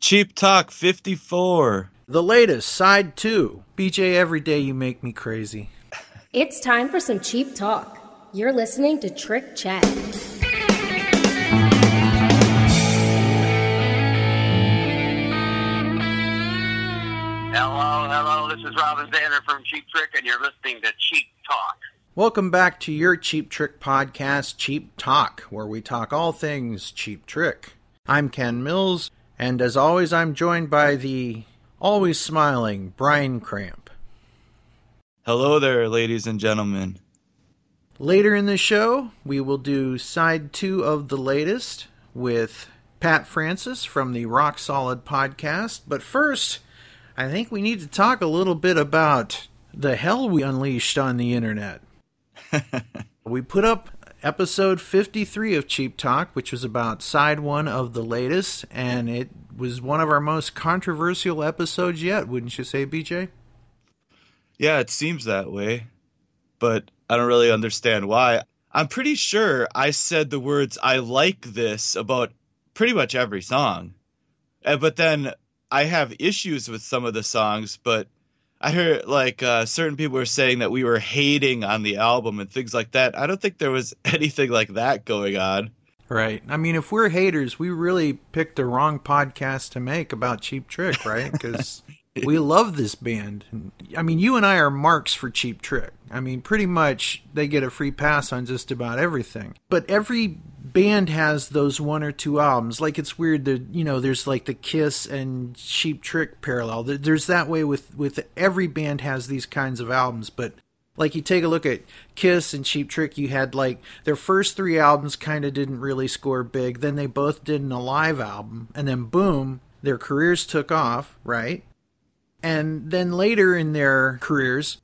Cheap Talk 54. The latest, side two. BJ, every day you make me crazy. It's time for some cheap talk. You're listening to Trick Chat. Hello, hello. This is Robin Zander from Cheap Trick, and you're listening to Cheap Talk. Welcome back to your Cheap Trick podcast, Cheap Talk, where we talk all things Cheap Trick. I'm Ken Mills, and as always, I'm joined by the always smiling Brian Kramp. Hello there, ladies and gentlemen. Later in the show, we will do side two of the latest with Pat Francis from the Rock Solid podcast. But first, I think we need to talk a little bit about the hell we unleashed on the internet. we put up episode 53 of Cheap Talk, which was about side one of the latest, and it was one of our most controversial episodes yet, wouldn't you say, BJ? Yeah, it seems that way, but I don't really understand why. I'm pretty sure I said the words I like this about pretty much every song. But then I have issues with some of the songs, but I heard like uh, certain people were saying that we were hating on the album and things like that. I don't think there was anything like that going on. Right. I mean, if we're haters, we really picked the wrong podcast to make about Cheap Trick, right? Because we love this band. I mean, you and I are marks for Cheap Trick. I mean, pretty much they get a free pass on just about everything. But every band has those one or two albums. Like it's weird that you know there's like the Kiss and Cheap Trick parallel. There's that way with with every band has these kinds of albums, but like you take a look at Kiss and Cheap Trick, you had like their first three albums kind of didn't really score big. Then they both did an alive album, and then boom, their careers took off, right? And then later in their careers,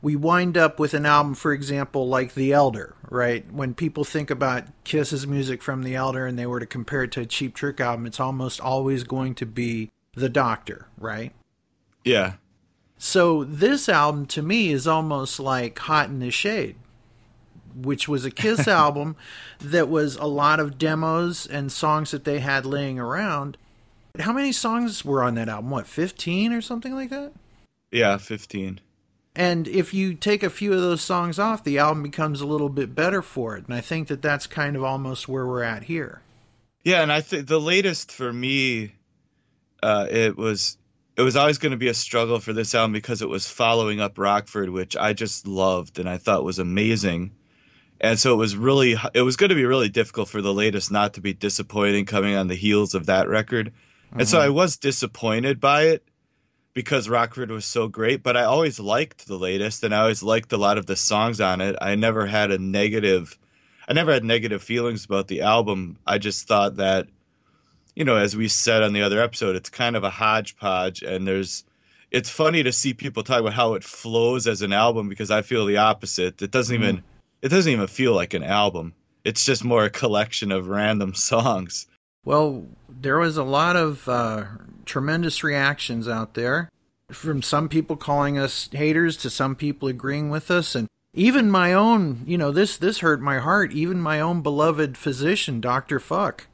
we wind up with an album, for example, like The Elder, right? When people think about Kiss's music from The Elder and they were to compare it to a Cheap Trick album, it's almost always going to be The Doctor, right? Yeah. So this album to me is almost like Hot in the Shade, which was a Kiss album that was a lot of demos and songs that they had laying around. How many songs were on that album? What, 15 or something like that? Yeah, 15. And if you take a few of those songs off, the album becomes a little bit better for it. And I think that that's kind of almost where we're at here. Yeah, and I think the latest for me, uh, it was it was always going to be a struggle for this album because it was following up Rockford, which I just loved and I thought was amazing. And so it was really it was going to be really difficult for the latest not to be disappointing coming on the heels of that record. Mm-hmm. And so I was disappointed by it because Rockford was so great, but I always liked the latest and I always liked a lot of the songs on it. I never had a negative I never had negative feelings about the album. I just thought that you know, as we said on the other episode, it's kind of a hodgepodge and there's it's funny to see people talk about how it flows as an album because I feel the opposite. It doesn't mm. even it doesn't even feel like an album. It's just more a collection of random songs. Well, there was a lot of uh, tremendous reactions out there from some people calling us haters to some people agreeing with us. And even my own you know this this hurt my heart. Even my own beloved physician dr fuck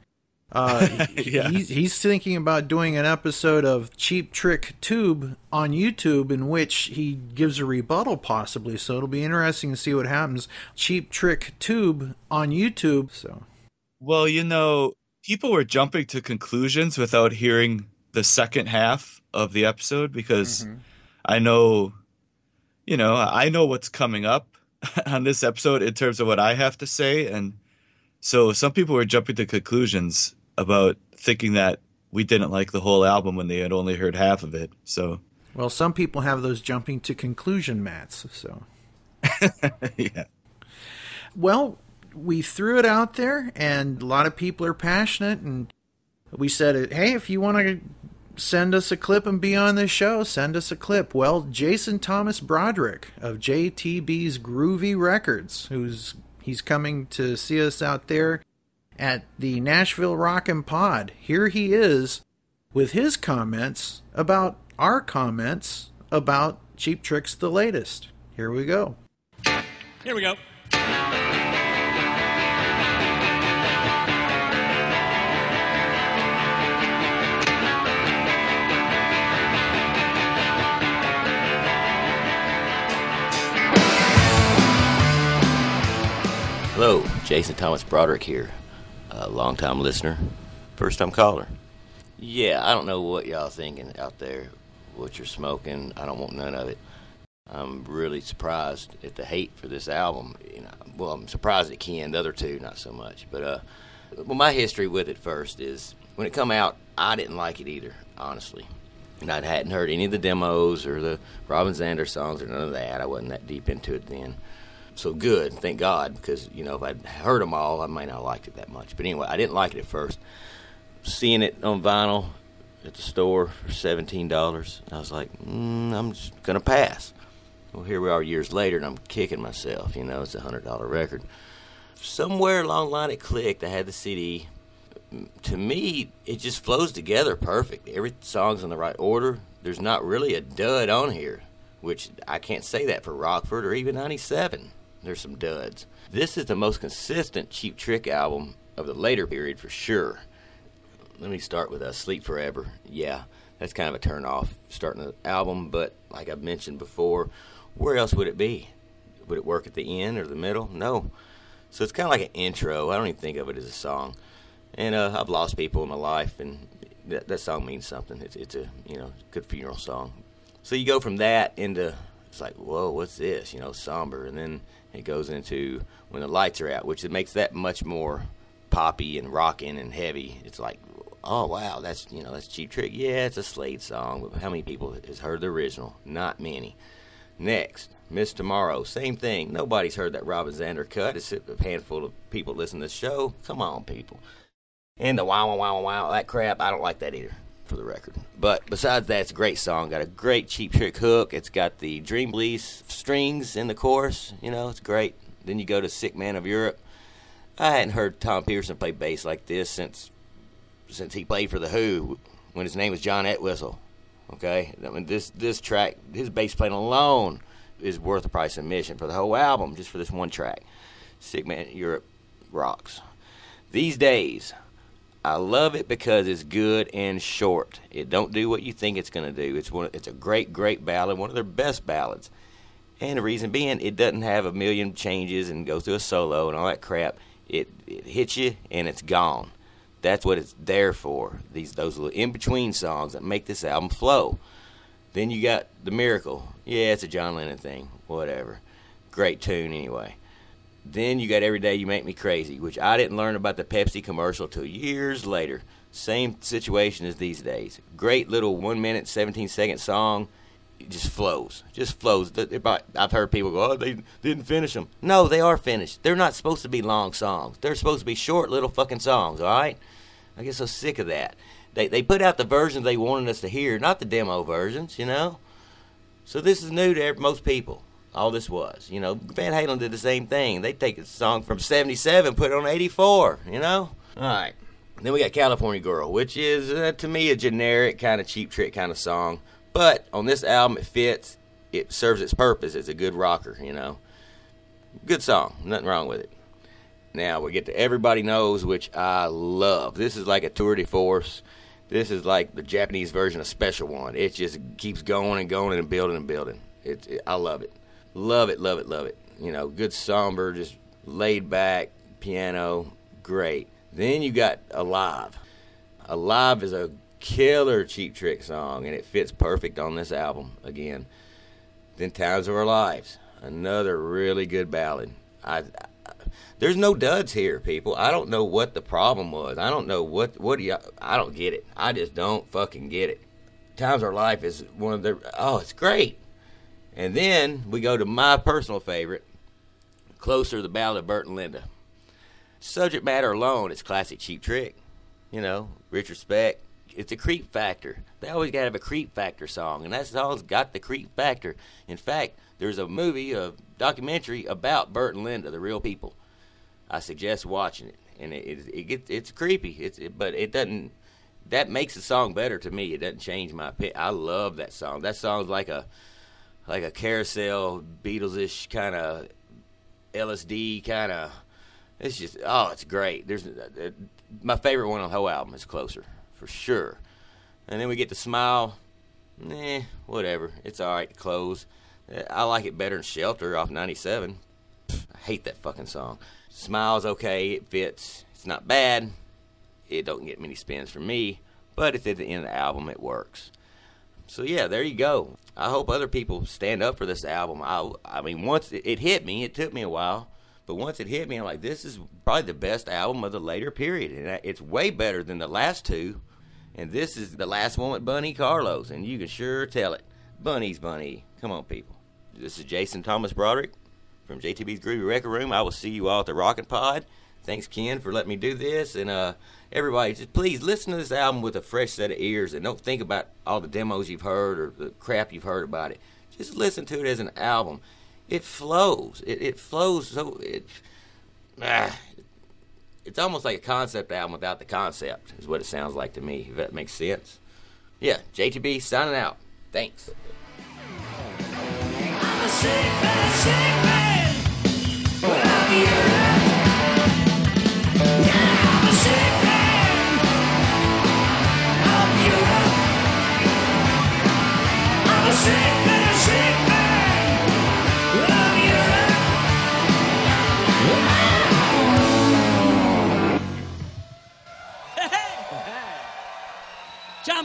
uh, yeah. he's, he's thinking about doing an episode of cheap trick tube on youtube in which he gives a rebuttal possibly. So it'll be interesting to see what happens. Cheap trick tube on youtube. So. Well you know people were jumping to conclusions without hearing the second half of the episode because mm-hmm. I know, you know, I know what's coming up on this episode in terms of what I have to say. And so some people were jumping to conclusions about thinking that we didn't like the whole album when they had only heard half of it. So, well, some people have those jumping to conclusion mats. So, yeah. Well, we threw it out there, and a lot of people are passionate, and we said, hey, if you want to send us a clip and be on this show, send us a clip. Well, Jason Thomas Broadrick of JTB's Groovy Records, who's he's coming to see us out there at the Nashville Rockin' Pod. Here he is with his comments about our comments about Cheap Tricks the latest. Here we go. Here we go. Jason Thomas Broadrick here, a long-time listener, first-time caller. Yeah, I don't know what y'all thinking out there, what you're smoking. I don't want none of it. I'm really surprised at the hate for this album. You know, well, I'm surprised at Ken, the other two, not so much. But uh, well, my history with it first is when it come out, I didn't like it either, honestly. And I hadn't heard any of the demos or the Robin Zander songs or none of that. I wasn't that deep into it then. So good, thank God, because you know if I'd heard them all, I might not have liked it that much. But anyway, I didn't like it at first. Seeing it on vinyl at the store for seventeen dollars, I was like, mm, I'm just gonna pass. Well, here we are years later, and I'm kicking myself. You know, it's a hundred dollar record. Somewhere along the line, it clicked. I had the CD. To me, it just flows together perfect. Every song's in the right order. There's not really a dud on here, which I can't say that for Rockford or even '97. There's some duds. This is the most consistent Cheap Trick album of the later period for sure. Let me start with uh, Sleep Forever. Yeah, that's kind of a turn off starting the album, but like I've mentioned before, where else would it be? Would it work at the end or the middle? No. So it's kind of like an intro. I don't even think of it as a song. And uh, I've lost people in my life, and that, that song means something. It's, it's a you know good funeral song. So you go from that into it's like whoa, what's this? You know, somber, and then it goes into when the lights are out, which it makes that much more poppy and rocking and heavy. It's like oh wow, that's you know that's Cheap Trick. Yeah, it's a Slade song, but how many people has heard the original? Not many. Next, Miss Tomorrow, same thing. Nobody's heard that Robin Zander cut. It's a handful of people listen to the show. Come on, people. And the wow, wow, wow, wow, that crap, I don't like that either, for the record. But besides that, it's a great song. Got a great Cheap Trick hook. It's got the Dream strings in the chorus. You know, it's great. Then you go to Sick Man of Europe. I hadn't heard Tom Petersson play bass like this since since he played for the Who when his name was John Entwistle. Okay, I mean this this track, his bass playing alone is worth the price of admission for the whole album, just for this one track. Sick Man Europe rocks. These days, I love it because it's good and short. It don't do what you think it's going to do. It's one. It's a great, great ballad, one of their best ballads. And the reason being, it doesn't have a million changes and goes through a solo and all that crap. It it hits you and it's gone. That's what it's there for. These those little in between songs that make this album flow. Then you got the miracle. Yeah, it's a John Lennon thing. Whatever. Great tune anyway. Then you got Every Day You Make Me Crazy, which I didn't learn about the Pepsi commercial till years later. Same situation as these days. Great little one minute, 17 second song. It just flows. Just flows. I've heard people go, oh, they didn't finish them. No, they are finished. They're not supposed to be long songs. They're supposed to be short little fucking songs, all right? I get so sick of that. They they put out the versions they wanted us to hear, not the demo versions, you know. So this is new to most people. All this was, you know. Van Halen did the same thing. They take a song from '77, put it on '84, you know. All right. Then we got California Girl, which is uh, to me a generic kind of cheap trick kind of song, but on this album it fits. It serves its purpose. It's a good rocker, you know. Good song, nothing wrong with it. Now we get to Everybody Knows, which I love. This is like a tour de force. This is like the Japanese version of Special One. It just keeps going and going and building and building. It, I love it. Love it, love it, love it. You know, good somber, just laid back, piano, great. Then you got Alive. Alive is a killer Cheap Trick song, and it fits perfect on this album again. Then Times of Our Lives, another really good ballad. I, there's no duds here, people. I don't know what the problem was. I don't know what what do you. I don't get it. I just don't fucking get it. Times of Our Life is one of the. Oh, it's great. And then we go to my personal favorite, Closer, the Ballad of Bert and Linda. Subject matter alone, it's classic cheap trick. You know, Richard Speck. It's a creep factor. They always got to have a creep factor song, and that song's got the creep factor. In fact, there's a movie, a documentary about Bert and Linda, the real people I suggest watching it. And it it, it gets it's creepy. It's it, but it doesn't. That makes the song better to me. It doesn't change my opinion. I love that song. That song's like a like a carousel Beatles-ish kind of LSD kind of. It's just oh, it's great. There's uh, my favorite one on the whole album is Closer for sure. And then we get to Smile. Eh, whatever. It's all right close. I like it better than Shelter off '97. I hate that fucking song. Smile's okay, it fits. It's not bad. It don't get many spins from me, but it's at the end of the album, it works. So yeah, there you go. I hope other people stand up for this album. I, I mean, once it, it hit me, it took me a while, but once it hit me, I'm like, this is probably the best album of the later period, and it's way better than the last two. And this is the last one with Bunny Carlos, and you can sure tell it. Bunny's Bunny. Come on, people. This is Jason Thomas Broadrick from JTB's Groovy Record Room. I will see you all at the Rockin' Pod. Thanks, Ken, for letting me do this. And uh, everybody, just please listen to this album with a fresh set of ears and don't think about all the demos you've heard or the crap you've heard about it. Just listen to it as an album. It flows. It, it flows so it. Ah, it's almost like a concept album without the concept, is what it sounds like to me. If that makes sense. Yeah, JTB signing out. Thanks.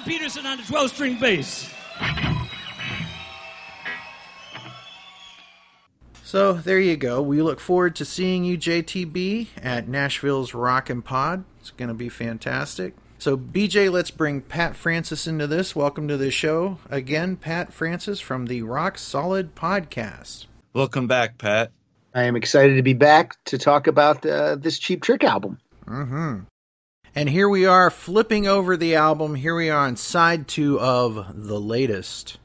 John Peterson on the 12 string bass. So there you go. We look forward to seeing you, JTB, at Nashville's Rockin' Pod. It's going to be fantastic. So, BJ, let's bring Pat Francis into this. Welcome to the show again, Pat Francis from the Rock Solid Podcast. Welcome back, Pat. I am excited to be back to talk about uh, this Cheap Trick album. Mm-hmm. And here we are flipping over the album. Here we are on side two of The Latest.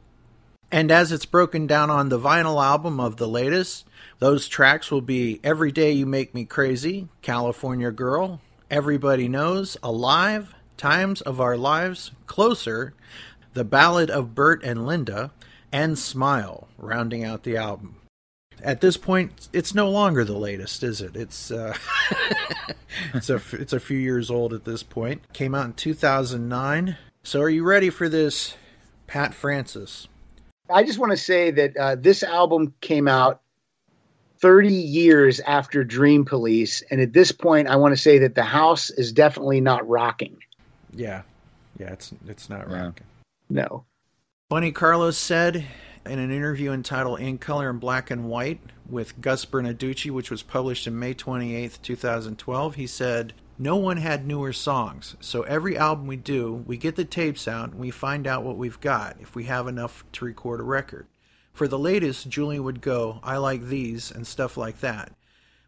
And as it's broken down on the vinyl album of The Latest, those tracks will be Every Day You Make Me Crazy, California Girl, Everybody Knows, Alive, Times of Our Lives, Closer, The Ballad of Bert and Linda, and Smile, rounding out the album. At this point, it's no longer the latest, is it? It's uh, it's a it's a few years old at this point. Came out in 2009. So, are you ready for this, Pat Francis? I just want to say that uh, this album came out 30 years after Dream Police, and at this point, I want to say that the house is definitely not rocking. Yeah, yeah, it's it's not Yeah. rocking. No. Bunny Carlos said in an interview entitled In Color and Black and White with Gus Bernaducci, which was published in May 28th, 2012, he said, No one had newer songs, so every album we do, we get the tapes out and we find out what we've got, if we have enough to record a record. For the latest, Julian would go, I like these, and stuff like that.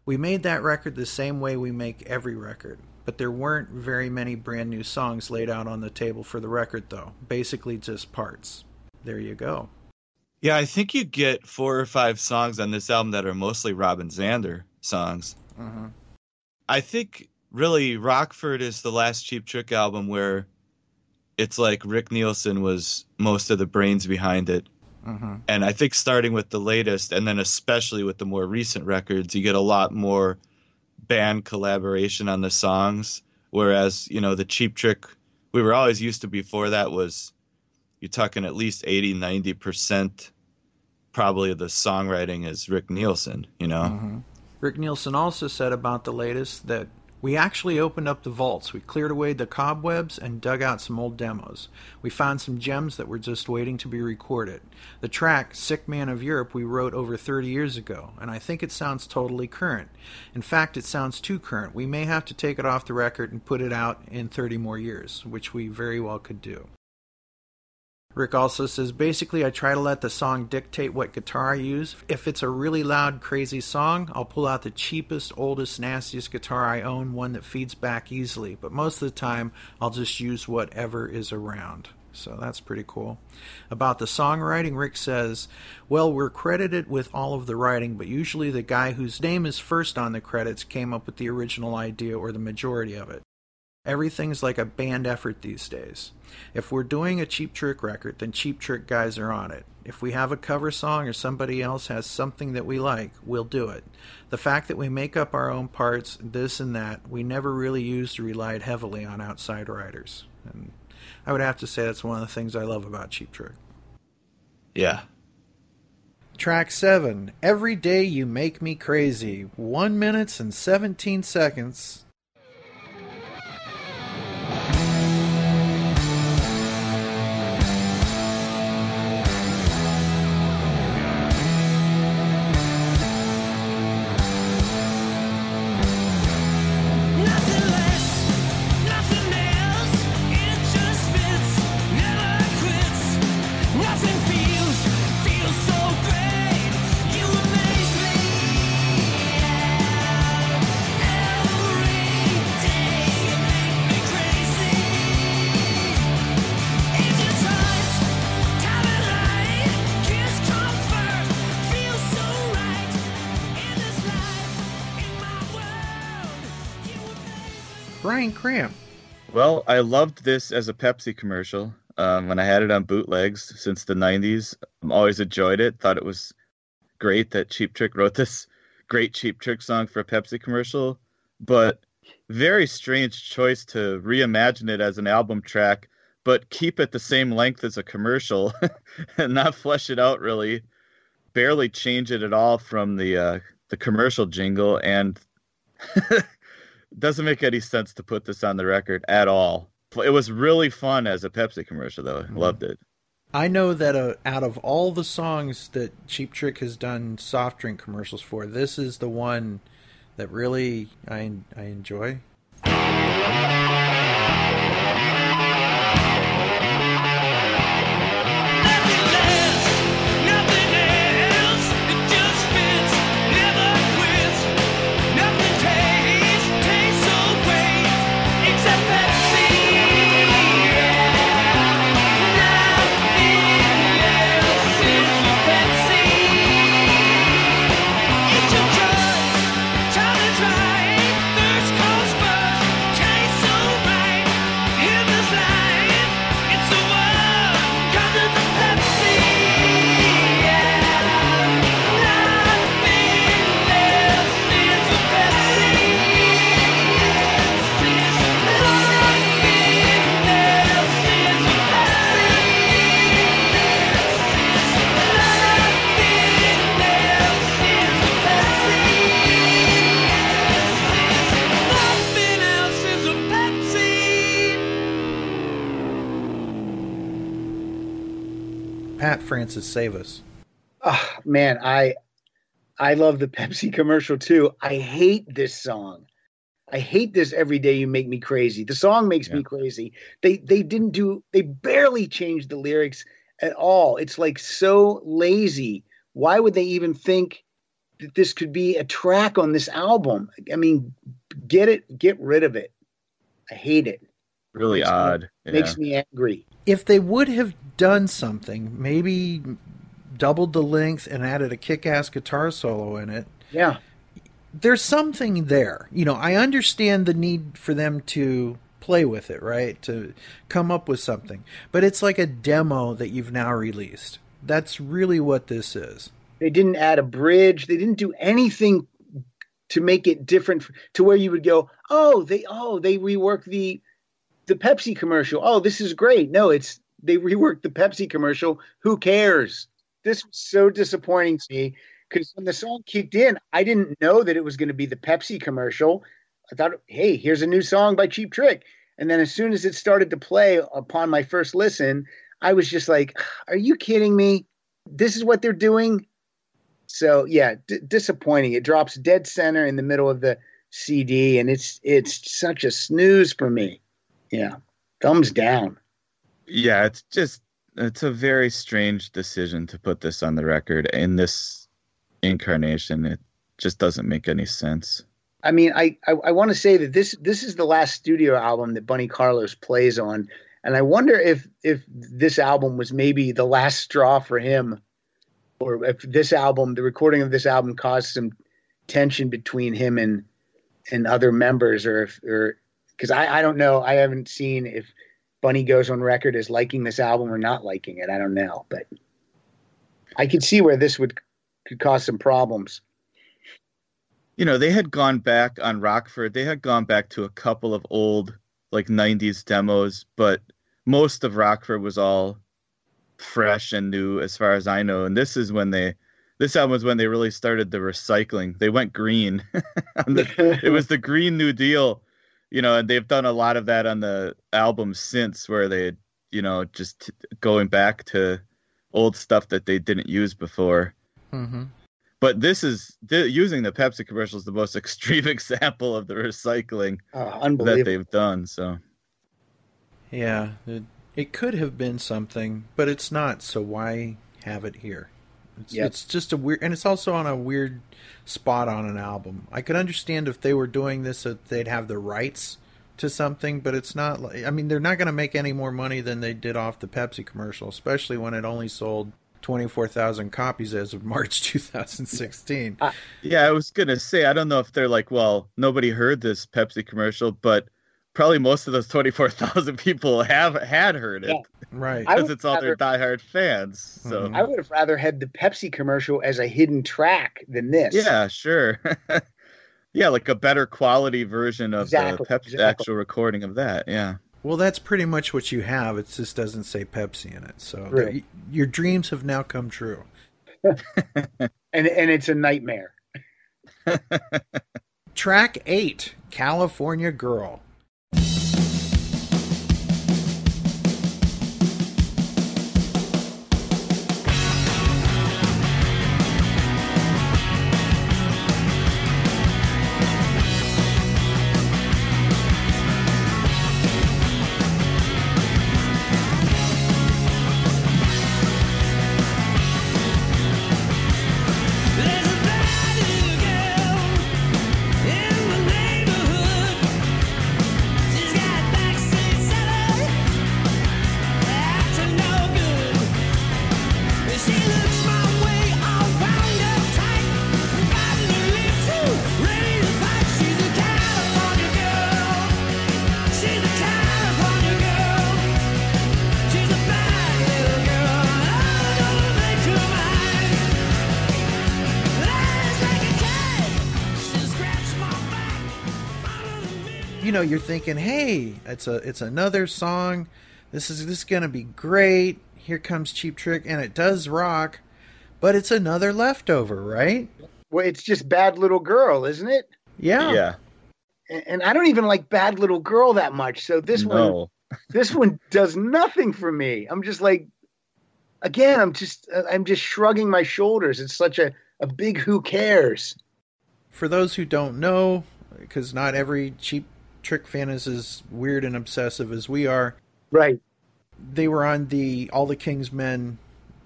We made that record the same way we make every record, but there weren't very many brand new songs laid out on the table for the record, though. Basically, just parts. There you go. Yeah, I think you get four or five songs on this album that are mostly Robin Zander songs. Mm-hmm. I think really Rockford is the last Cheap Trick album where it's like Rick Nielsen was most of the brains behind it. Mm-hmm. And I think starting with the latest and then especially with the more recent records, you get a lot more band collaboration on the songs. Whereas, you know, the Cheap Trick we were always used to before that was you're talking at least 80, 90% probably of the songwriting is Rick Nielsen, you know? Mm-hmm. Rick Nielsen also said about the latest that we actually opened up the vaults. We cleared away the cobwebs and dug out some old demos. We found some gems that were just waiting to be recorded. The track, Sick Man of Europe, we wrote over 30 years ago, and I think it sounds totally current. In fact, it sounds too current. We may have to take it off the record and put it out in 30 more years, which we very well could do. Rick also says basically, I try to let the song dictate what guitar I use. If it's a really loud, crazy song, I'll pull out the cheapest, oldest, nastiest guitar I own, one that feeds back easily. But most of the time, I'll just use whatever is around. So that's pretty cool. About the songwriting, Rick says, Well, we're credited with all of the writing, but usually the guy whose name is first on the credits came up with the original idea or the majority of it. Everything's like a band effort these days. If we're doing a Cheap Trick record, then Cheap Trick guys are on it. If we have a cover song or somebody else has something that we like, we'll do it. The fact that we make up our own parts, this and that, we never really used or relied heavily on outside writers. And I would have to say that's one of the things I love about Cheap Trick. Yeah. Track 7, Every Day You Make Me Crazy, 1 minutes and 17 seconds. Kramp. Well, I loved this as a Pepsi commercial um, when I had it on bootlegs since the 90s. I've always enjoyed it. Thought it was great that Cheap Trick wrote this great Cheap Trick song for a Pepsi commercial, but very strange choice to reimagine it as an album track, but keep it the same length as a commercial and not flesh it out really. Barely change it at all from the uh, the commercial jingle, and doesn't make any sense to put this on the record at all. It was really fun as a Pepsi commercial, though. Loved it. I know that uh, out of all the songs that Cheap Trick has done soft drink commercials for, this is the one that really I I enjoy. Pat Francis, save us. Ah, man, I I love the Pepsi commercial too. I hate this song. I hate this every day you make me crazy. The song makes me crazy. They they didn't do they barely changed the lyrics at all. It's like so lazy. Why would they even think that this could be a track on this album? I mean, get it get rid of it. I hate it. Really Makes me- odd. Yeah. Makes me angry. If they would have done something, maybe doubled the length and added a kick-ass guitar solo in it, Yeah. there's something there. You know, I understand the need for them to play with it, right? To come up with something. But it's like a demo that you've now released. That's really what this is. They didn't add a bridge. They didn't do anything to make it different to where you would go, "Oh, they oh, they reworked the the Pepsi commercial. Oh, this is great." No, it's they reworked the Pepsi commercial. Who cares? This was so disappointing to me cuz when the song kicked in, I didn't know that it was going to be the Pepsi commercial. I thought, "Hey, here's a new song by Cheap Trick." And then as soon as it started to play upon my first listen, I was just like, "Are you kidding me? This is what they're doing?" So yeah, d- disappointing. It drops dead center in the middle of the CD, and it's it's such a snooze for me. Yeah, thumbs down. Yeah, it's just it's a very strange decision to put this on the record in this incarnation. It just doesn't make any sense. I mean, I I, I want to say that this this is the last studio album that Bunny Carlos plays on, and I wonder if if this album was maybe the last straw for him, or if this album, the recording of this album, caused some tension between him and and other members, or if or because I I don't know, I haven't seen if Bunny goes on record as liking this album or not liking it. I don't know, but I could see where this would could cause some problems. You know, they had gone back on Rockford. They had gone back to a couple of old like 90s demos, but most of Rockford was all fresh and new as far as I know. And this is when they this album was when they really started the recycling. They went green. The- it was the Green New Deal, you know, and they've done a lot of that on the album since, where they, you know, just going back to old stuff that they didn't use before. Mm-hmm. But this is th- using the Pepsi commercial is the most extreme example of the recycling Oh, that they've done. So Yeah, it, it could have been something, but it's not. So why have it here? It's, Yep. it's just a weird, and it's also on a weird spot on an album. I could understand if they were doing this, that they'd have the rights to something, but it's not. like I mean, they're not going to make any more money than they did off the Pepsi commercial, especially when it only sold twenty four thousand copies as of March two thousand sixteen. yeah, I was gonna say I don't know if they're like, well, nobody heard this Pepsi commercial, but probably most of those twenty four thousand people have had heard it Yeah. Right. I because it's all their diehard fans. So Mhm. I would have rather had the Pepsi commercial as a hidden track than this. yeah, sure. yeah, like a better quality version of Exactly, the Pepsi exactly. actual recording of that. Yeah. Well, that's pretty much what you have. It just doesn't say Pepsi in it. So Right. y- your dreams have now come true. and and it's a nightmare. Track eight, California Girl. Know, you're thinking, hey, it's a it's another song. This is this is gonna be great. Here comes Cheap Trick, and it does rock, but it's another leftover, right? Well, it's just bad little girl, isn't it? Yeah. Yeah. And, and I don't even like bad little girl that much. So this one, this one does nothing for me. I'm just like, again, I'm just I'm just shrugging my shoulders. It's such a a big who cares. For those who don't know, because not every Cheap Trick fan is as weird and obsessive as we are, Right. they were on the All the King's Men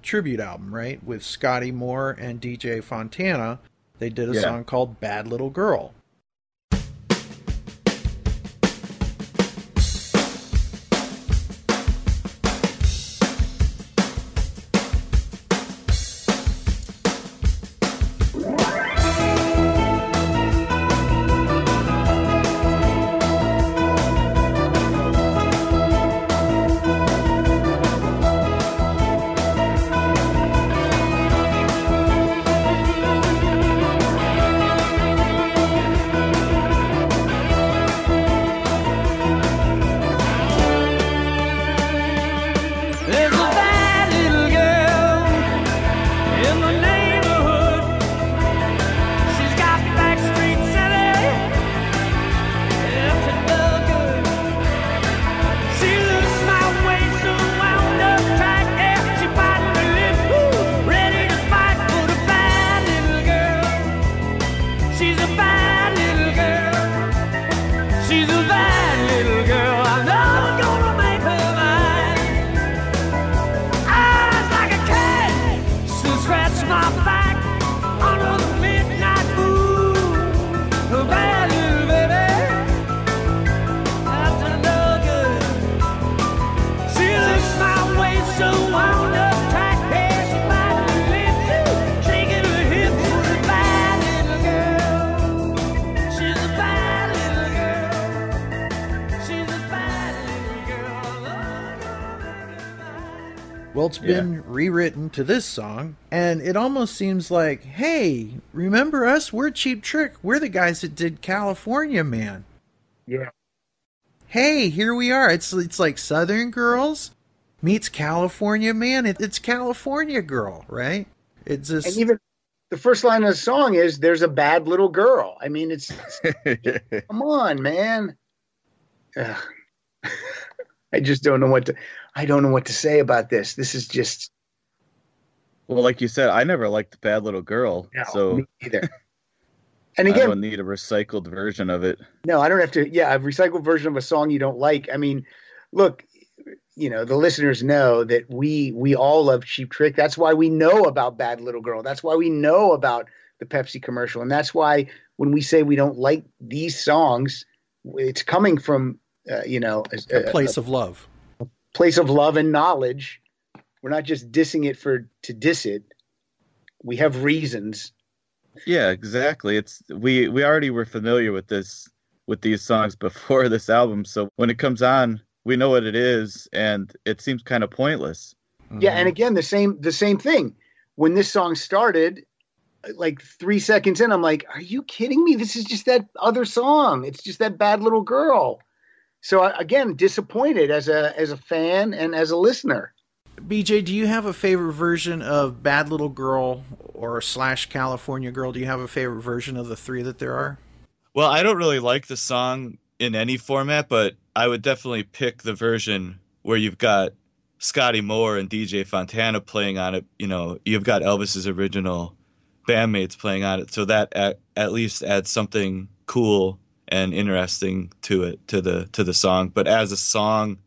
tribute album, right? With Scotty Moore and DJ Fontana. They did a Yeah. song called Bad Little Girl. To this song, and it almost seems like, hey, remember us? We're Cheap Trick. We're the guys that did California Man. Yeah. Hey, here we are. It's it's like Southern Girls meets California Man. It, it's California Girl, right? It's And just even the first line of the song is "There's a bad little girl." I mean, it's, it's come on, man. I just don't know what to. I don't know what to say about this. This is just well, like you said, I never liked Bad Little Girl, no, so me either. And again, I again, don't need a recycled version of it. No, I don't have to. Yeah, a recycled version of a song you don't like. I mean, look, you know, the listeners know that we we all love Cheap Trick. That's why we know about Bad Little Girl. That's why we know about the Pepsi commercial, and that's why when we say we don't like these songs, it's coming from uh, you know a, A place of love. A place of love and knowledge. We're not just dissing it for to diss it. We have reasons. Yeah, exactly. It's we we already were familiar with this with these songs before this album, so when it comes on, we know what it is, and it seems kind of pointless. Yeah, and again, the same the same thing. When this song started, like three seconds in, I'm like, "Are you kidding me? This is just that other song. It's just that bad little girl." So uh, again, disappointed as a as a fan and as a listener. BJ, do you have a favorite version of Bad Little Girl or slash California Girl? Do you have a favorite version of the three that there are? Well, I don't really like the song in any format, but I would definitely pick the version where you've got Scotty Moore and DJ Fontana playing on it. You know, you've got Elvis's original bandmates playing on it, so that at, at least adds something cool and interesting to it to the to the song. But as a song,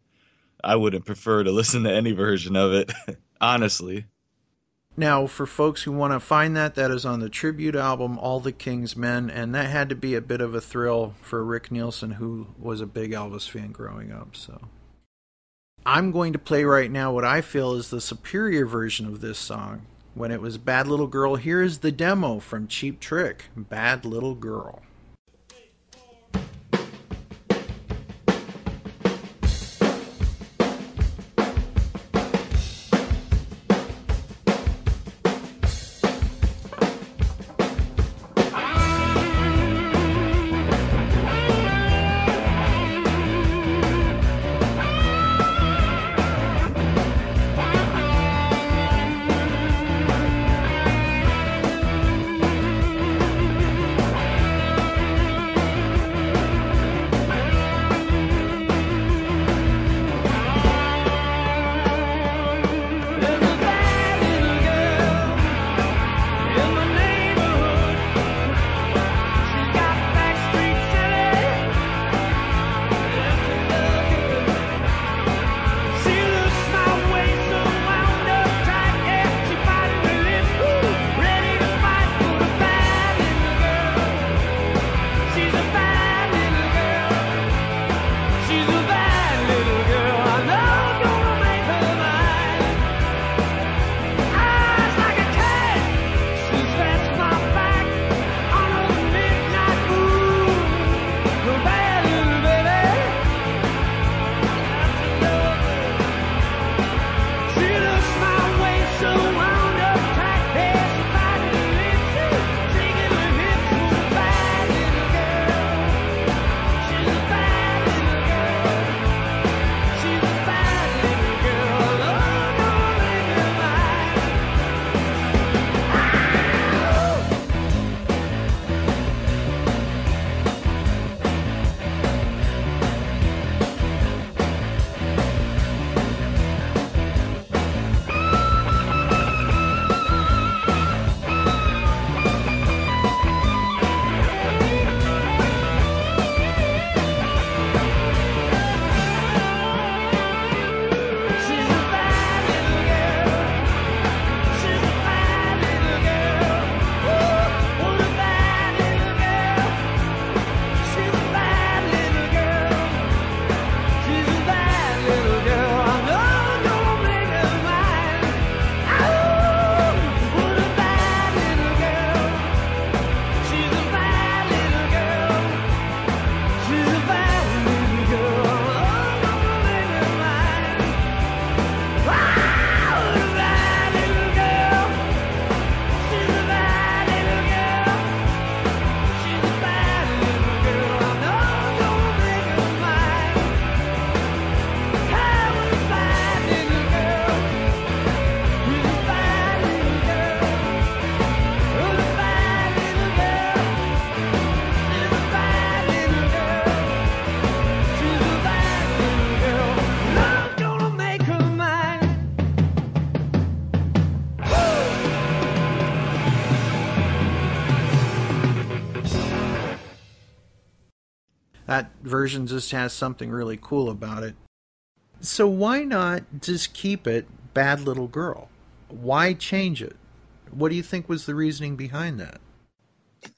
I wouldn't prefer to listen to any version of it, honestly. Now, for folks who want to find that, that is on the tribute album, All the King's Men, and that had to be a bit of a thrill for Rick Nielsen, who was a big Elvis fan growing up. So, I'm going to play right now what I feel is the superior version of this song. When it was Bad Little Girl, here is the demo from Cheap Trick Bad Little Girl. Bad version just has something really cool about it. So why not just keep it Bad Little Girl? Why change it? What do you think was the reasoning behind that?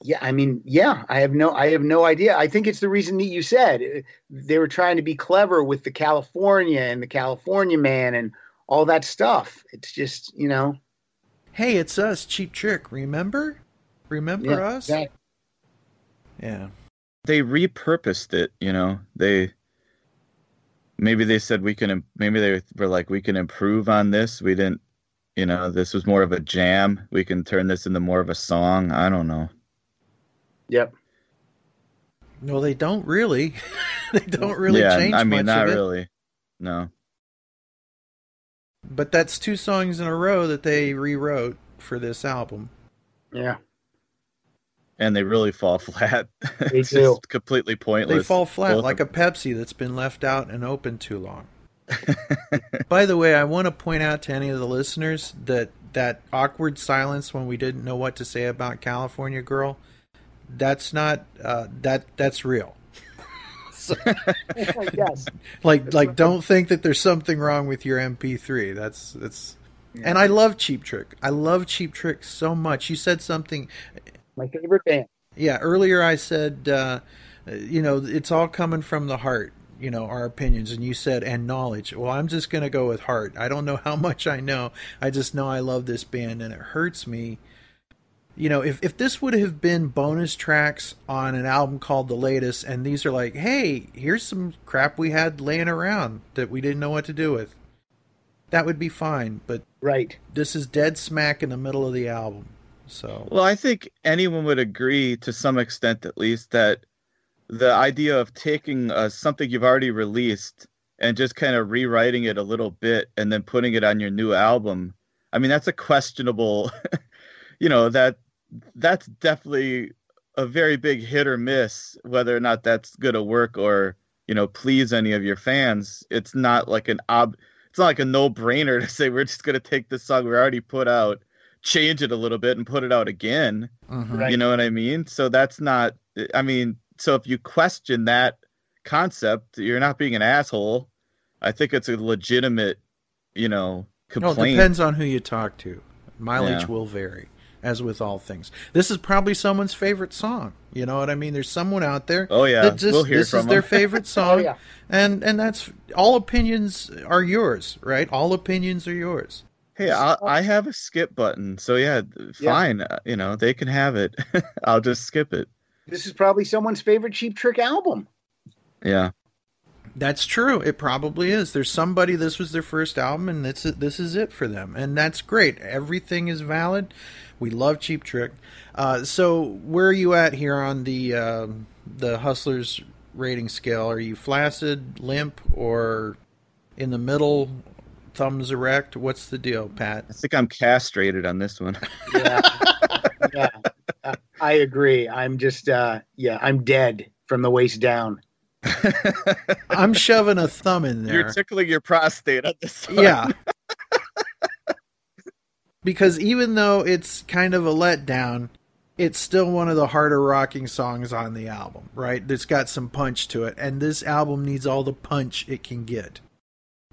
Yeah, I mean, yeah, I have no, I have no idea. I think it's the reason that you said Uh, they were trying to be clever with the California and the California man and all that stuff. It's just, you know, Hey, it's us, Cheap Trick. Remember? Remember yeah, us? that- Yeah. They repurposed it, you know. They maybe they said we can maybe they were like we can improve on this. We didn't, you know, this was more of a jam. We can turn this into more of a song. I don't know. yep. No, they don't really. they don't really yeah, change I mean much not of it. really. No. But that's two songs in a row that they rewrote for this album. Yeah. And they really fall flat. They it's do. just completely pointless. They fall flat both like a Pepsi that's been left out and open too long. By the way, I want to point out to any of the listeners that that awkward silence when we didn't know what to say about California Girl, that's not uh, that that's real. yes. Like like don't think that there's something wrong with your MP3. That's that's and I love Cheap Trick. I love Cheap Trick so much. You said something My favorite band. Yeah, earlier I said, uh, you know, it's all coming from the heart, you know, our opinions. And you said, and knowledge. Well, I'm just going to go with heart. I don't know how much I know. I just know I love this band and it hurts me. You know, if, if this would have been bonus tracks on an album called The Latest, and these are like, hey, here's some crap we had laying around that we didn't know what to do with, that would be fine. But Right. this is dead smack in the middle of the album. So, Well, I think anyone would agree to some extent, at least, that the idea of taking uh, something you've already released and just kind of rewriting it a little bit and then putting it on your new album, I mean, that's a questionable, you know, that that's definitely a very big hit or miss whether or not that's going to work or, you know, please any of your fans. It's not like an ob, it's not like a no-brainer to say we're just going to take this song we already put out change it a little bit and put it out again. mhm. Right. You know what I mean? So that's not I mean, so if you question that concept, you're not being an asshole. I think it's a legitimate, you know, No, it complaint. depends on who you talk to. Mileage Yeah. will vary, as with all things. This is probably someone's favorite song. You know what I mean? There's someone out there Oh, yeah. that just We'll hear this is from their favorite song, Oh, yeah. and and that's all opinions are yours, right? All opinions are yours. Hey, I, I have a skip button, so yeah, fine. uh, You know, they can have it. I'll just skip it. This is probably someone's favorite Cheap Trick album. Yeah. That's true. It probably is. There's somebody. This was their first album, and this is, this is it for them, and that's great. Everything is valid. We love Cheap Trick. Uh, so, where are you at here on the um the Hustlers rating scale? Are you flaccid, limp, or in the middle? Thumbs erect. What's the deal, Pat? I think I'm castrated on this one. Yeah. yeah. Uh, I agree. I'm just, uh, yeah, I'm dead from the waist down. I'm shoving a thumb in there. You're tickling your prostate on this one. Yeah. because even though it's kind of a letdown, it's still one of the harder rocking songs on the album, right? It's got some punch to it, and this album needs all the punch it can get.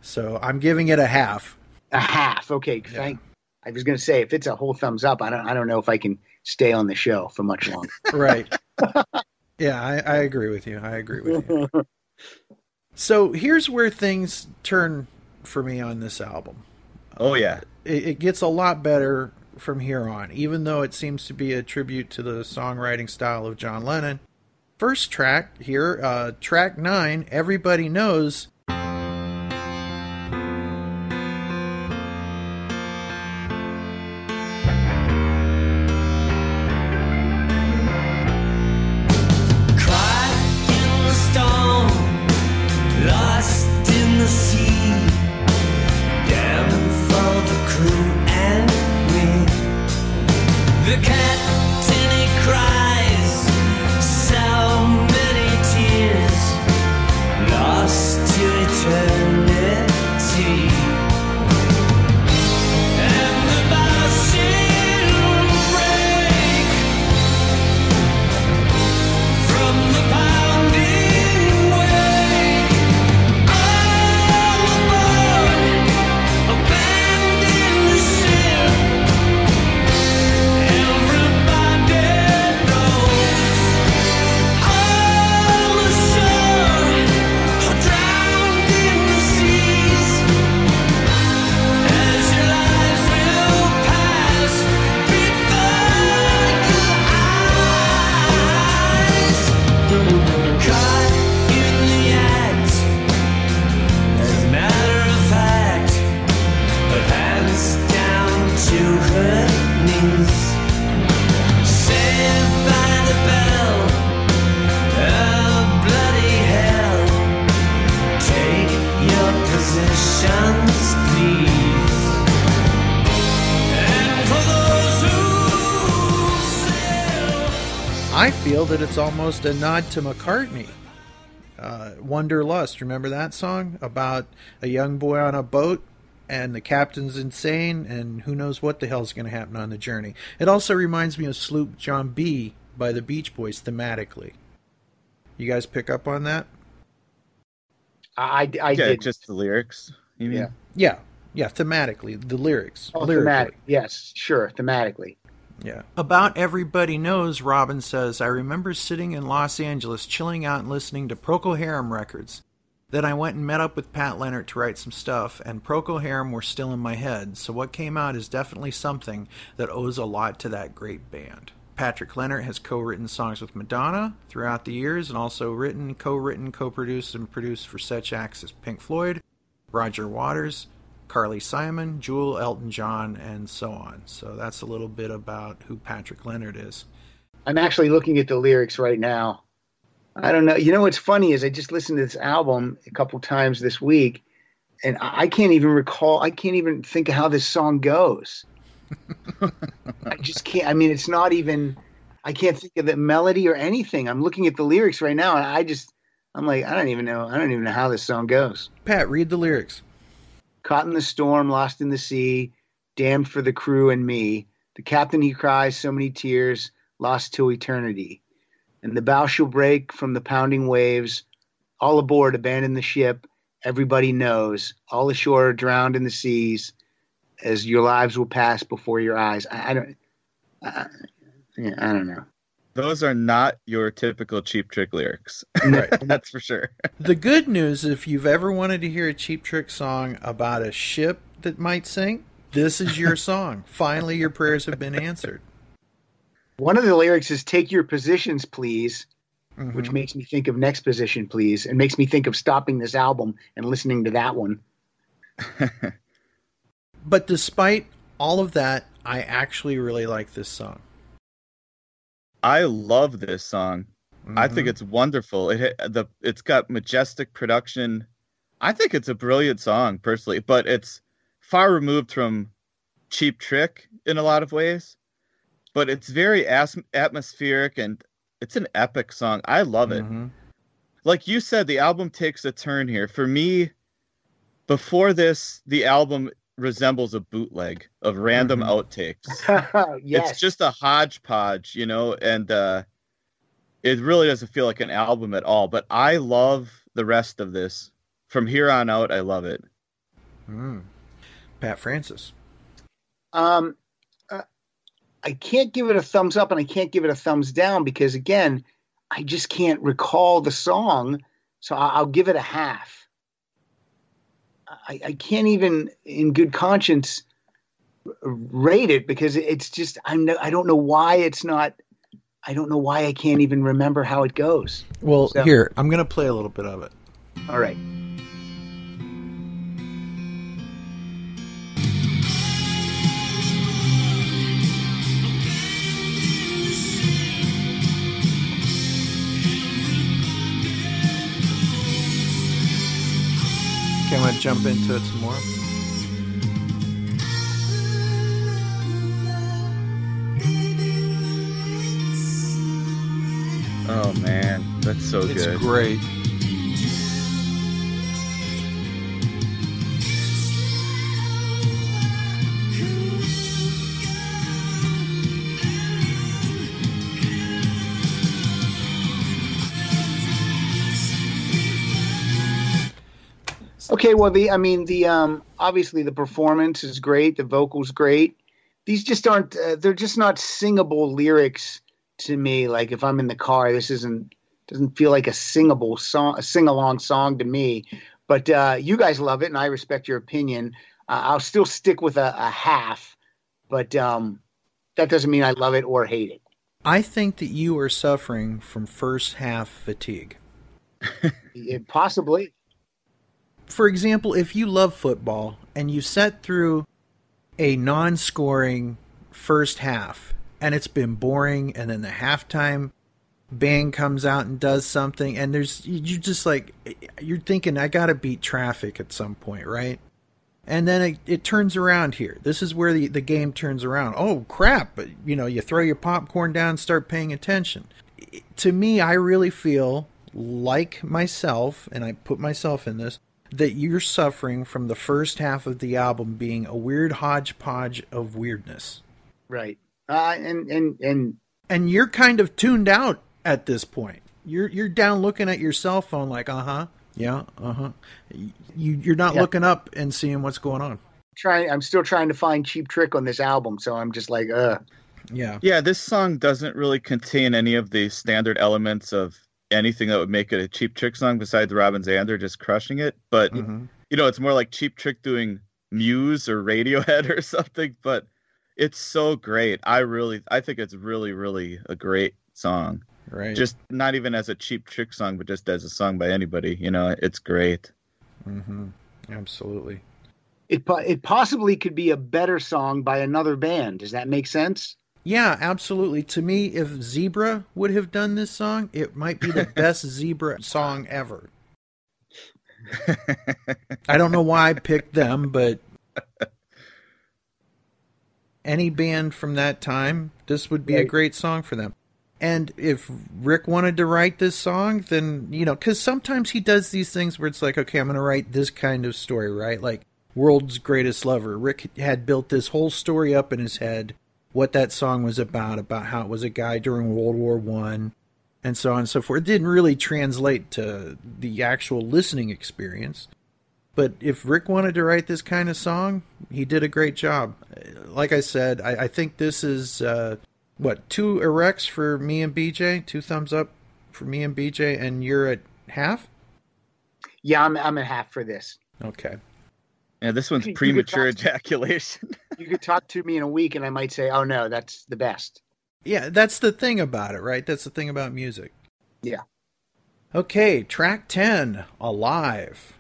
So I'm giving it a half. A half. Okay. Thank. I was going to say, if it's a whole thumbs up, I don't, I don't know if I can stay on the show for much longer. Right. yeah, I, I agree with you. I agree with you. So here's where things turn for me on this album. Oh yeah. it, it gets a lot better from here on, even though it seems to be a tribute to the songwriting style of John Lennon. First track here, uh, track nine, Everybody Knows. It's almost a nod to McCartney. Uh, Wanderlust, remember that song about a young boy on a boat and the captain's insane and who knows what the hell's going to happen on the journey. It also reminds me of Sloop John B by the Beach Boys thematically. You guys pick up on that? I, I, I yeah, did. just the lyrics. You mean? Yeah. Yeah, yeah, thematically, the lyrics. Oh, lyrically. thematic. Yes, sure, thematically. Yeah. About Everybody Knows, Robin says, I remember sitting in Los Angeles chilling out and listening to Procol Harum records. Then I went and met up with Pat Leonard to write some stuff, and Procol Harum were still in my head, so what came out is definitely something that owes a lot to that great band. Patrick Leonard has co written songs with Madonna throughout the years and also written, co written, co produced, and produced for such acts as Pink Floyd, Roger Waters, Carly Simon, Jewel, Elton John, and so on. So that's a little bit about who Patrick Leonard is. I'm actually looking at the lyrics right now. I don't know. You know what's funny is I just listened to this album a couple times this week, and I can't even recall. I can't even think of how this song goes. I just can't. I mean, it's not even. I can't think of the melody or anything. I'm looking at the lyrics right now, and I just. I'm like, I don't even know. I don't even know how this song goes. Pat, read the lyrics. Caught in the storm, lost in the sea, damned for the crew and me. The captain he cries so many tears, lost to eternity. And the bow shall break from the pounding waves. All aboard, abandon the ship. Everybody knows. All ashore, drowned in the seas, as your lives will pass before your eyes. I, I don't. Yeah, I don't know. Those are not your typical cheap trick lyrics. Right. That's for sure. The good news, if you've ever wanted to hear a Cheap Trick song about a ship that might sink, this is your song. Finally, your prayers have been answered. One of the lyrics is "Take your positions, please," which Mhm. makes me think of "Next Position, Please," and makes me think of stopping this album and listening to that one. But despite all of that, I actually really like this song. I love this song. I think Mhm. it's wonderful. It the it's got majestic production. I think it's a brilliant song personally, but it's far removed from Cheap Trick in a lot of ways. But it's very as- atmospheric and it's an epic song. I love it. Mhm. Like you said, the album takes a turn here. For me, before this, the album resembles a bootleg of random Mhm. outtakes yes, it's just a hodgepodge, you know, and uh, it really doesn't feel like an album at all. But I love the rest of this. From here on out, I love it. Mm. Pat Francis. Um, uh, I can't give it a thumbs up and I can't give it a thumbs down because again, I just can't recall the song, so I'll give it a half. I, I can't even, in good conscience, rate it because it's just I'm no, I don't know why it's not. I don't know why I can't even remember how it goes. Well, So- here, I'm going to play a little bit of it. All right. Can I jump into it some more? Oh man, that's so good. It's good. great. Okay, well, the I mean, the um, obviously the performance is great, the vocals great. These just aren't. Uh, they're just not singable lyrics to me. Like if I'm in the car, this isn't doesn't feel like a singable song, a sing along song to me. But uh, you guys love it, and I respect your opinion. Uh, I'll still stick with a, a half, but um, that doesn't mean I love it or hate it. I think that you are suffering from first half fatigue. It- possibly. For example, if you love football and you set through a non scoring first half and it's been boring, and then the halftime band comes out and does something, and there's, you just like, you're thinking, I got to beat traffic at some point, right? And then it, it turns around here. This is where the, the game turns around. Oh, crap. But, you know, you throw your popcorn down start paying attention. to me, I really feel like myself, and I put myself in this, that you're suffering from the first half of the album being a weird hodgepodge of weirdness. Right. Uh, and and and And you're kind of tuned out at this point. You're you're down looking at your cell phone like, uh huh, yeah, uh huh. You you're not Yeah. looking up and seeing what's going on. trying. I'm still trying to find Cheap Trick on this album, so I'm just like, uh. Yeah. Yeah, this song doesn't really contain any of the standard elements of anything that would make it a Cheap Trick song besides Robin Zander just crushing it. But Mhm. you know, it's more like Cheap Trick doing Muse or Radiohead or something. But it's so great. I really, I think it's really, really a great song. Right. Just not even as a Cheap Trick song, but just as a song by anybody. You know, it's great. Mm-hmm. Absolutely. It po- it possibly could be a better song by another band. Does that make sense? Yeah, absolutely. To me, if Zebra would have done this song, it might be the best Zebra song ever. I don't know why I picked them, but any band from that time, this would be a great song for them. And if Rick wanted to write this song, then, you know, because sometimes he does these things where it's like, okay, I'm going to write this kind of story, right? Like World's Greatest Lover. Rick had built this whole story up in his head, what that song was about, about how it was a guy during World War One, and so on and so forth. It didn't really translate to the actual listening experience. But if Rick wanted to write this kind of song, he did a great job. Like I said, I, I think this is uh, what two erects for me and BJ, two thumbs up for me and BJ, and you're at half. Yeah, I'm I'm at half for this. Okay. Yeah, this one's You premature talk- ejaculation. You could talk to me in a week, and I might say, "Oh no, that's the best." Yeah, that's the thing about it, right? That's the thing about music. Yeah. Okay, track 10, Alive.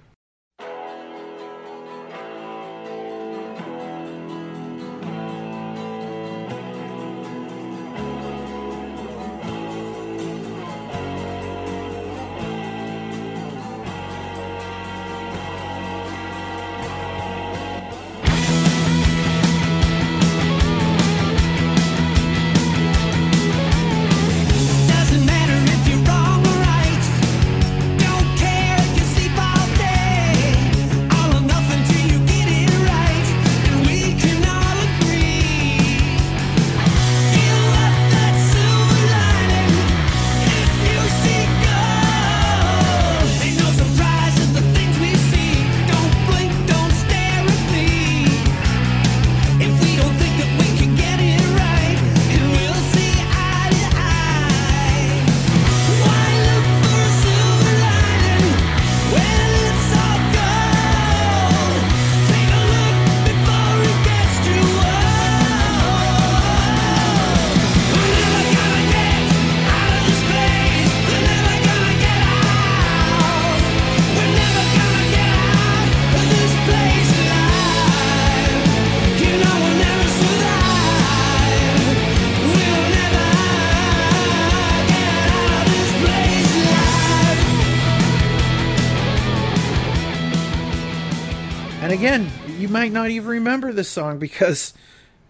Might not even remember this song because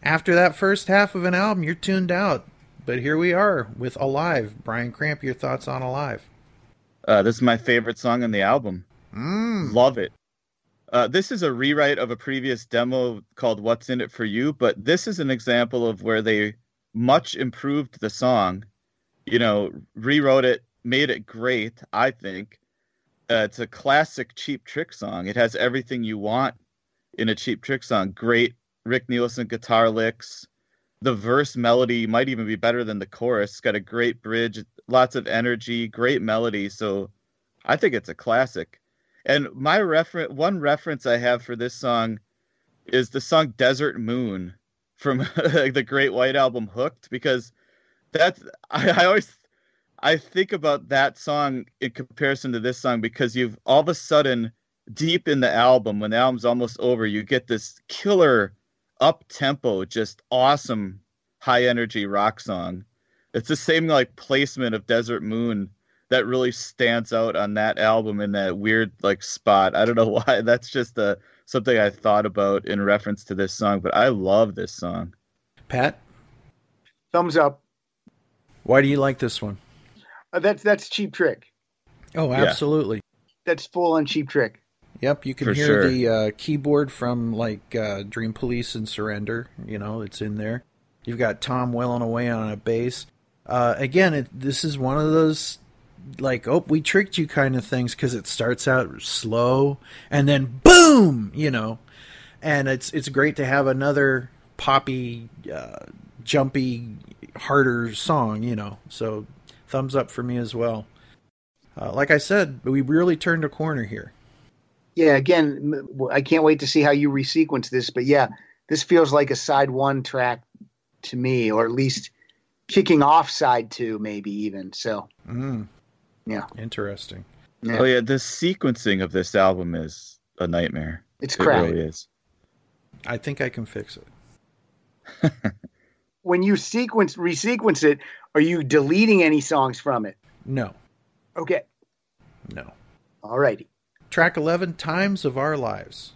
after that first half of an album, you're tuned out. But here we are with Alive. Brian Kramp, your thoughts on Alive? Uh, this is my favorite song on the album. Mm. Love it. Uh, this is a rewrite of a previous demo called What's in It for You, but this is an example of where they much improved the song. You know, rewrote it, made it great, I think. Uh, it's a classic Cheap Trick song. It has everything you want in a Cheap Trick song. Great Rick Nielsen guitar licks. The verse melody might even be better than the chorus. It's got a great bridge, lots of energy, great melody. So I think it's a classic. And my reference, one reference I have for this song is the song Desert Moon from the Great White Album Hooked, because that's, I, I always, I think about that song in comparison to this song because you've all of a sudden, deep in the album, when the album's almost over, you get this killer up tempo, just awesome high energy rock song. It's the same like placement of Desert Moon that really stands out on that album in that weird like spot. I don't know why. That's just a something I thought about in reference to this song, but I love this song. Pat, Thumbs up. why do you like this one? Uh, that's that's Cheap Trick. Oh, Yeah. absolutely. That's full on Cheap Trick. Yep, you can For hear sure. the uh, keyboard from like uh, Dream Police and Surrender. You know, it's in there. You've got Tom wailing away on a bass. Uh, again, it, this is one of those like, oh, we tricked you kind of things because it starts out slow and then boom, you know, and it's it's great to have another poppy, uh, jumpy, harder song, you know. So thumbs up for me as well. Uh, like I said, we really turned a corner here. Yeah, again, I can't wait to see how you resequence this. But yeah, this feels like a side one track to me, or at least kicking off side two, maybe even. So Mm. Yeah. Interesting. yeah, Oh yeah, the sequencing of this album is a nightmare. it's It crap. really is. I think I can fix it. When you sequence resequence it, are you deleting any songs from it? No, Okay, no. all righty. Track 11 Times of Our Lives.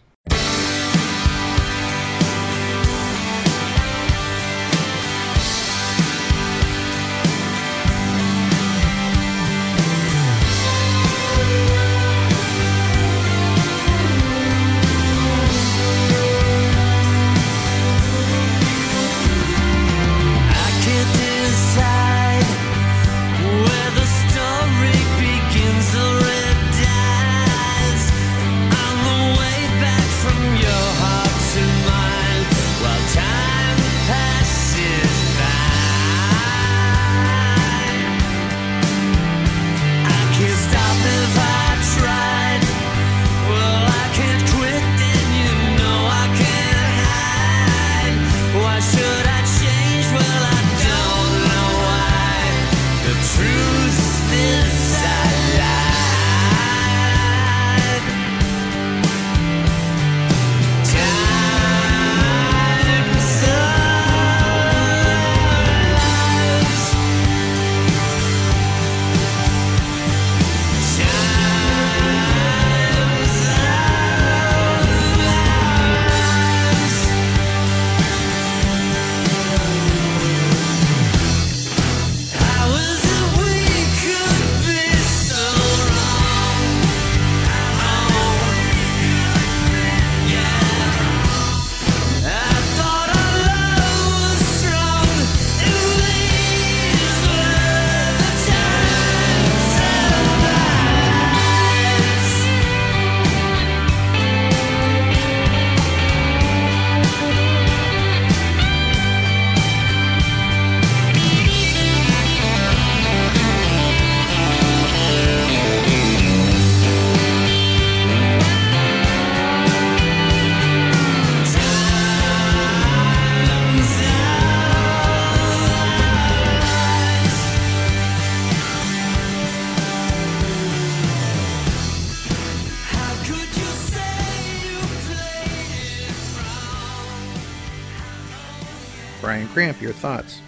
Thoughts?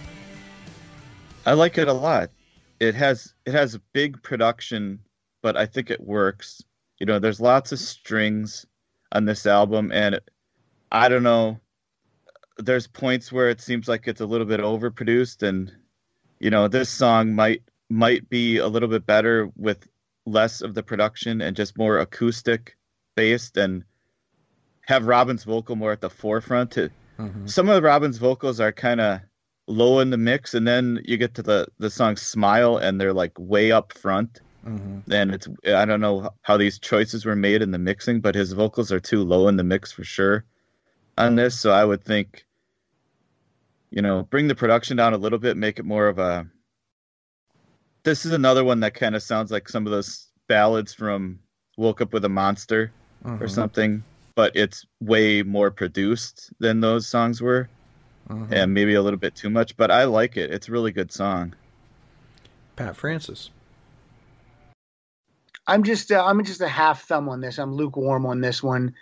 I like it a lot. It has it has a big production, but I think it works. You know, there's lots of strings on this album, and it, I don't know. There's points where it seems like it's a little bit overproduced, and you know, this song might might be a little bit better with less of the production and just more acoustic based, and have Robin's vocal more at the forefront. To Mhm. some of Robin's vocals are kind of low in the mix, and then you get to the the song "Smile," and they're like way up front. Mhm. And it's I don't know how these choices were made in the mixing, but his vocals are too low in the mix for sure on this. So I would think, you know, bring the production down a little bit, make it more of a. This is another one that kind of sounds like some of those ballads from "Woke Up with a Monster" or Mhm. something, but it's way more produced than those songs were Mhm. and maybe a little bit too much, but I like it. It's a really good song. Pat Francis. I'm just uh, I'm just a half thumb on this. I'm lukewarm on this one.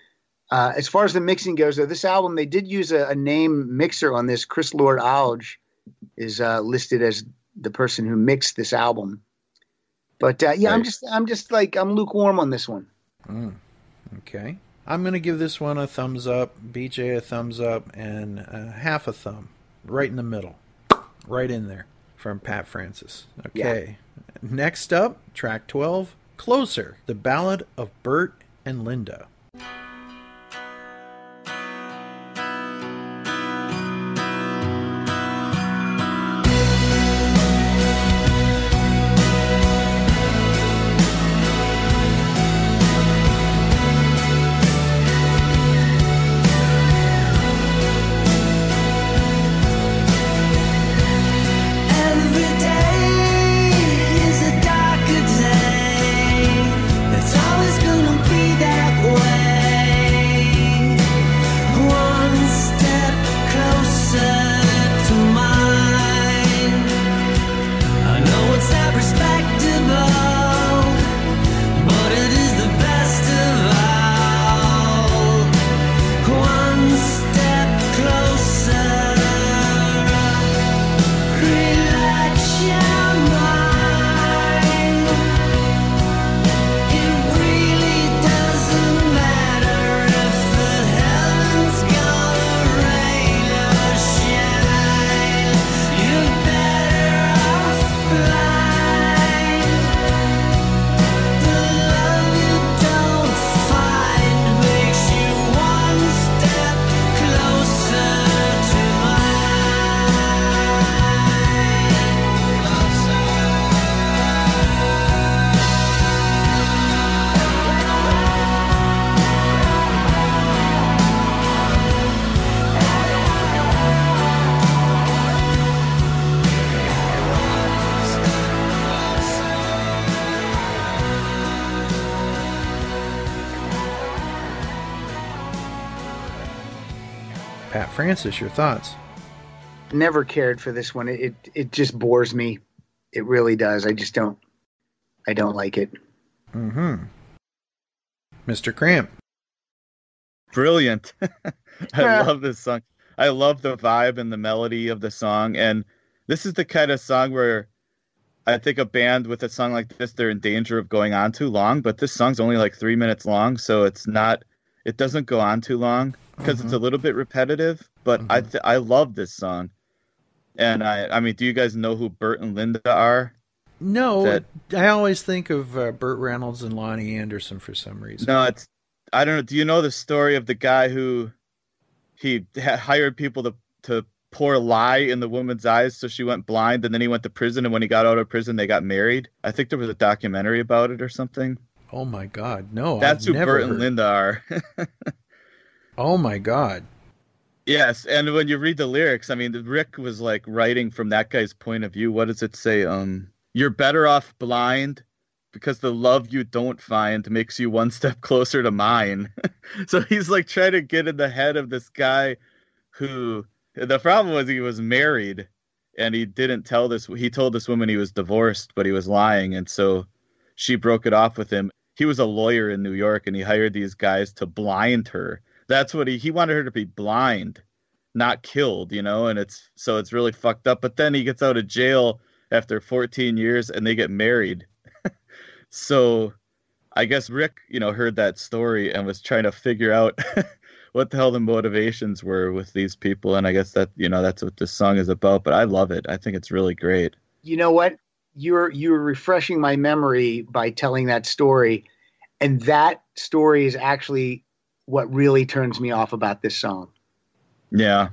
Uh, as far as the mixing goes, though, this album they did use a, a name mixer on this. Chris Lord Alge is uh, listed as the person who mixed this album. But uh, yeah, I'm just I'm just like I'm lukewarm on this one. Mm. Okay. I'm going to give this one a thumbs up, BJ a thumbs up, and uh, half a thumb. Right in the middle. Right in there. from Pat Francis. Okay. Next up, track 12, Closer, the ballad of Burt and Linda. Francis, your thoughts? Never cared for this one. It, it it just bores me. It really does. I just don't. I don't like it. Mm-hmm. Mr. Kramp. Brilliant. I Yeah. love this song. I love the vibe and the melody of the song. And this is the kind of song where I think a band with a song like this, they're in danger of going on too long. But this song's only like three minutes long, so it's not. It doesn't go on too long because it's a little bit repetitive. But I th- I love this song. And I I mean, do you guys know who Burt and Linda are? No, That- I always think of uh, Burt Reynolds and Loni Anderson for some reason. No, it's I don't know. Do you know the story of the guy who he hired people to to pour lye in the woman's eyes so she went blind, and then he went to prison, and when he got out of prison, they got married. I think there was a documentary about it or something. Oh my God, no! That's I've who never Burt and Linda are. Oh my God! yes, and when you read the lyrics, I mean, Rick was like writing from that guy's point of view. What does it say? Um, you're better off blind because the love you don't find makes you one step closer to mine. so he's like trying to get in the head of this guy who the problem was he was married and he didn't tell this he told this woman he was divorced but he was lying and so she broke it off with him he was a lawyer in new york and he hired these guys to blind her that's what he he wanted her to be blind not killed you know and it's so it's really fucked up but then he gets out of jail after 14 years and they get married so I guess Rick, you know, heard that story and was trying to figure out what the hell the motivations were with these people. And I guess that, you know, that's what this song is about. But I love it. I think it's really great. You know what? You're you're refreshing my memory by telling that story, and that story is actually what really turns me off about this song. Yeah.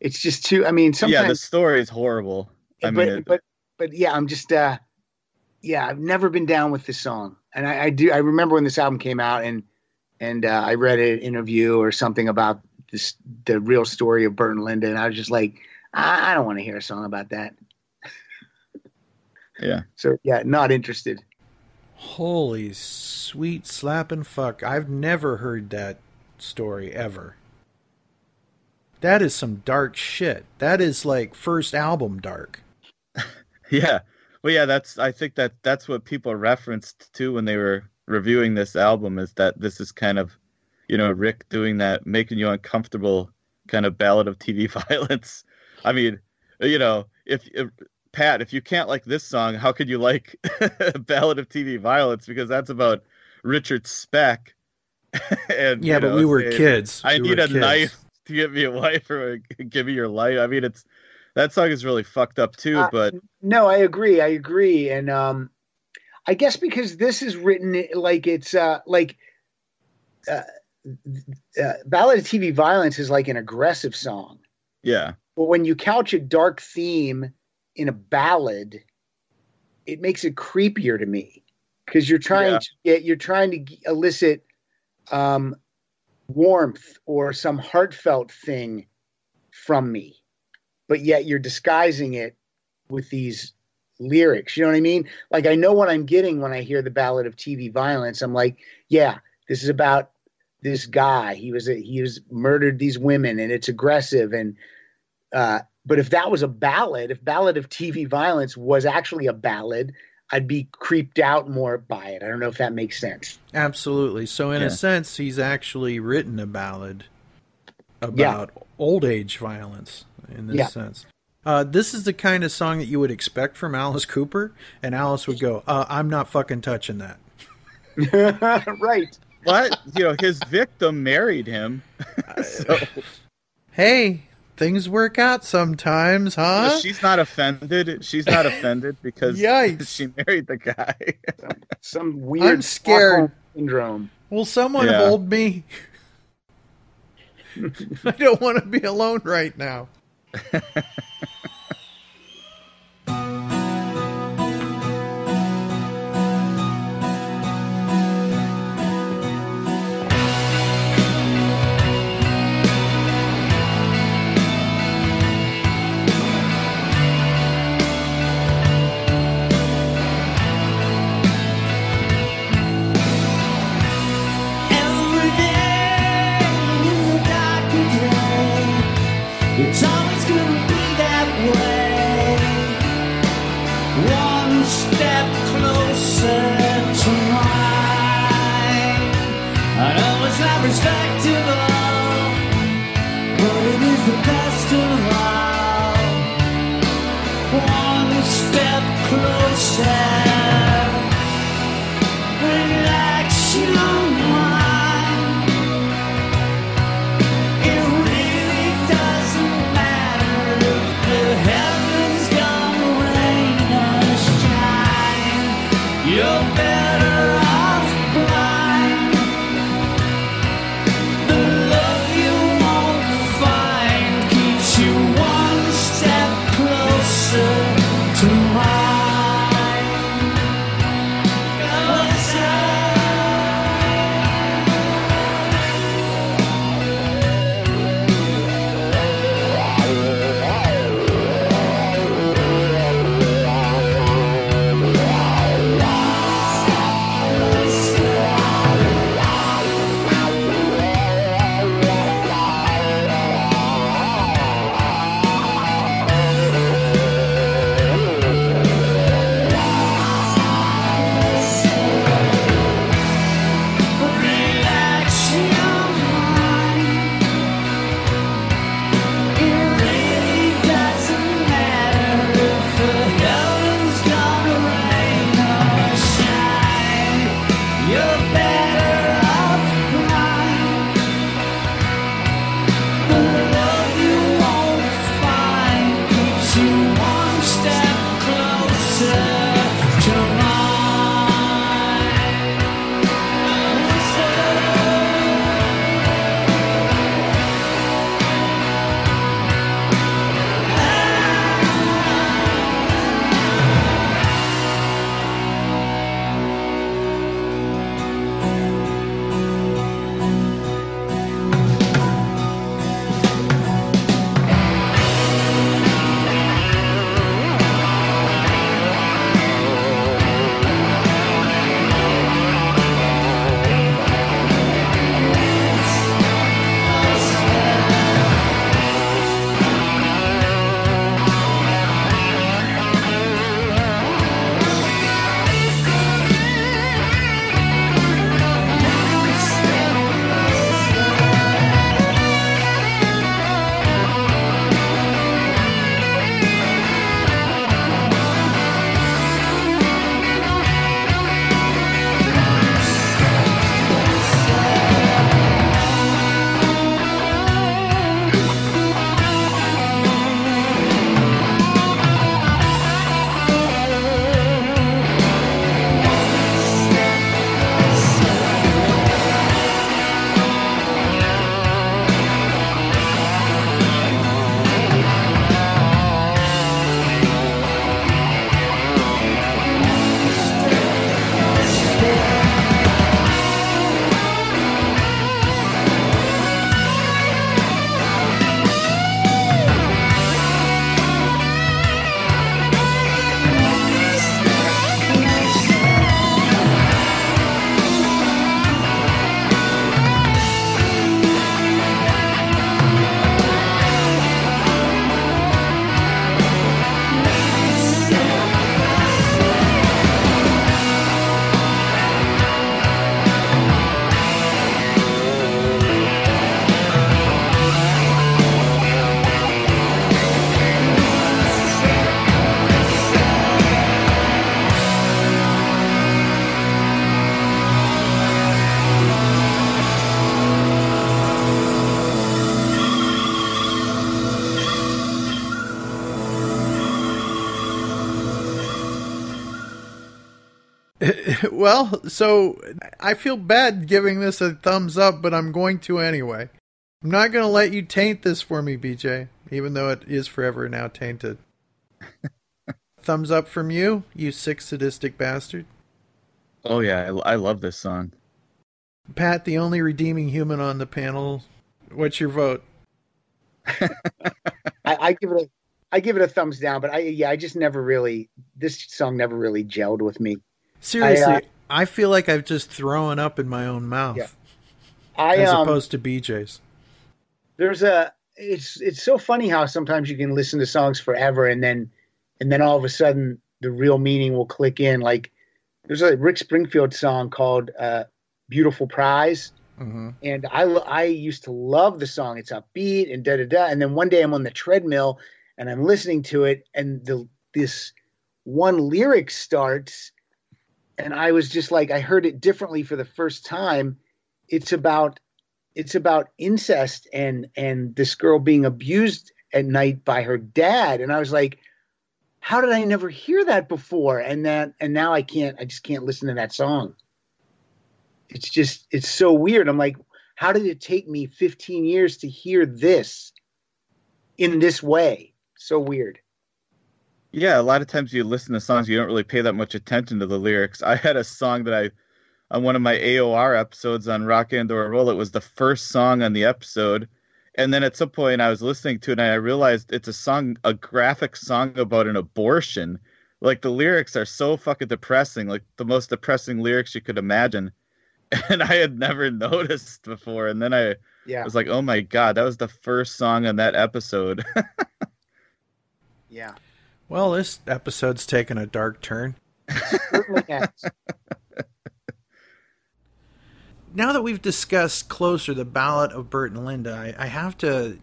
It's just too. I mean, sometimes. yeah, the story is horrible. I but mean, it- but but yeah, I'm just uh yeah, I've never been down with this song, and I, I do. I remember when this album came out, and and uh, I read an interview or something about this the real story of Burt and Linda, and I was just like, I, I don't want to hear a song about that. yeah. So yeah, not interested. Holy sweet slapping fuck! I've never heard that story ever. That is some dark shit. That is like first album dark. Yeah. Well, yeah, that's, I think that that's what people referenced too when they were reviewing this album is that this is kind of, you know, Rick doing that, making you uncomfortable kind of ballad of TV violence. I mean, you know, if, if Pat, if you can't like this song, how could you like Ballad of TV Violence? Because that's about Richard Speck. and Yeah, you but know, we were saying, kids. I We need a kids. knife to get me a wife or give me your life. I mean, it's that song is really fucked up too. Uh, but No, I agree. I agree. And um I guess because this is written like it's uh like uh, uh Ballad of TV Violence is like an aggressive song. yeah, But when you couch a dark theme in a ballad, it makes it creepier to me because you're trying Yeah. to get you're trying to elicit um, warmth or some heartfelt thing from me, but yet you're disguising it with these lyrics. You know what I mean? Like I know what I'm getting when I hear the ballad of TV violence. I'm like, yeah, this is about this guy. He was a, he was murdered these women, and it's aggressive and uh, but if that was a ballad, if Ballad of TV Violence was actually a ballad, I'd be creeped out more by it. I don't know if that makes sense. Absolutely. So, in Yeah. a sense, he's actually written a ballad about old age violence in this Yeah. sense. Uh, this is the kind of song that you would expect from Alice Cooper, and Alice would go, uh, "I'm not fucking touching that." right. what you know, his victim married him. so Hey, things work out sometimes, huh? she's not offended. She's not offended because Yikes. she married the guy. Some weird I'm scared. Syndrome. Will someone Yeah. hold me? I don't want to be alone right now. well, so I feel bad giving this a thumbs up, but I'm going to anyway. I'm not going to let you taint this for me, BJ, even though it is forever now tainted. thumbs up from you, you sick sadistic bastard. Oh yeah, I, I love this song. Pat, the only redeeming human on the panel. What's your vote? I, I give it a I give it a thumbs down, but I yeah, I just never really this song never really gelled with me. Seriously, I, I, uh, feel like I've just thrown up in my own mouth. Yeah. I as um, opposed to BJ's. there's a it's it's so funny how sometimes you can listen to songs forever and then and then all of a sudden the real meaning will click in. Like there's a Rick Springfield song called uh, Beautiful Prize. Hmm and I I used to love the song. It's upbeat and da da da. And then one day I'm on the treadmill and I'm listening to it and the this one lyric starts and I was just like I heard it differently for the first time. It's about it's about incest and and this girl being abused at night by her dad. And i was like how did i never hear that before? And that and now i can't i just can't listen to that song. It's just it's so weird. I'm like how did it take me 15 years to hear this in this way? So weird Yeah, a lot of times you listen to songs you don't really pay that much attention to the lyrics. I had a song that I on one of my AOR episodes on Rock and or Roll. It was the first song on the episode, and then at some point I was listening to it and I realized it's a song, a graphic song about an abortion. Like the lyrics are so fucking depressing, like the most depressing lyrics you could imagine. And I had never noticed before, and then I yeah was like, "Oh my god, that was the first song on that episode." yeah Well, this episode's taken a dark turn. certainly has. now that we've discussed closer the ballot of Burt and Linda, I, I have to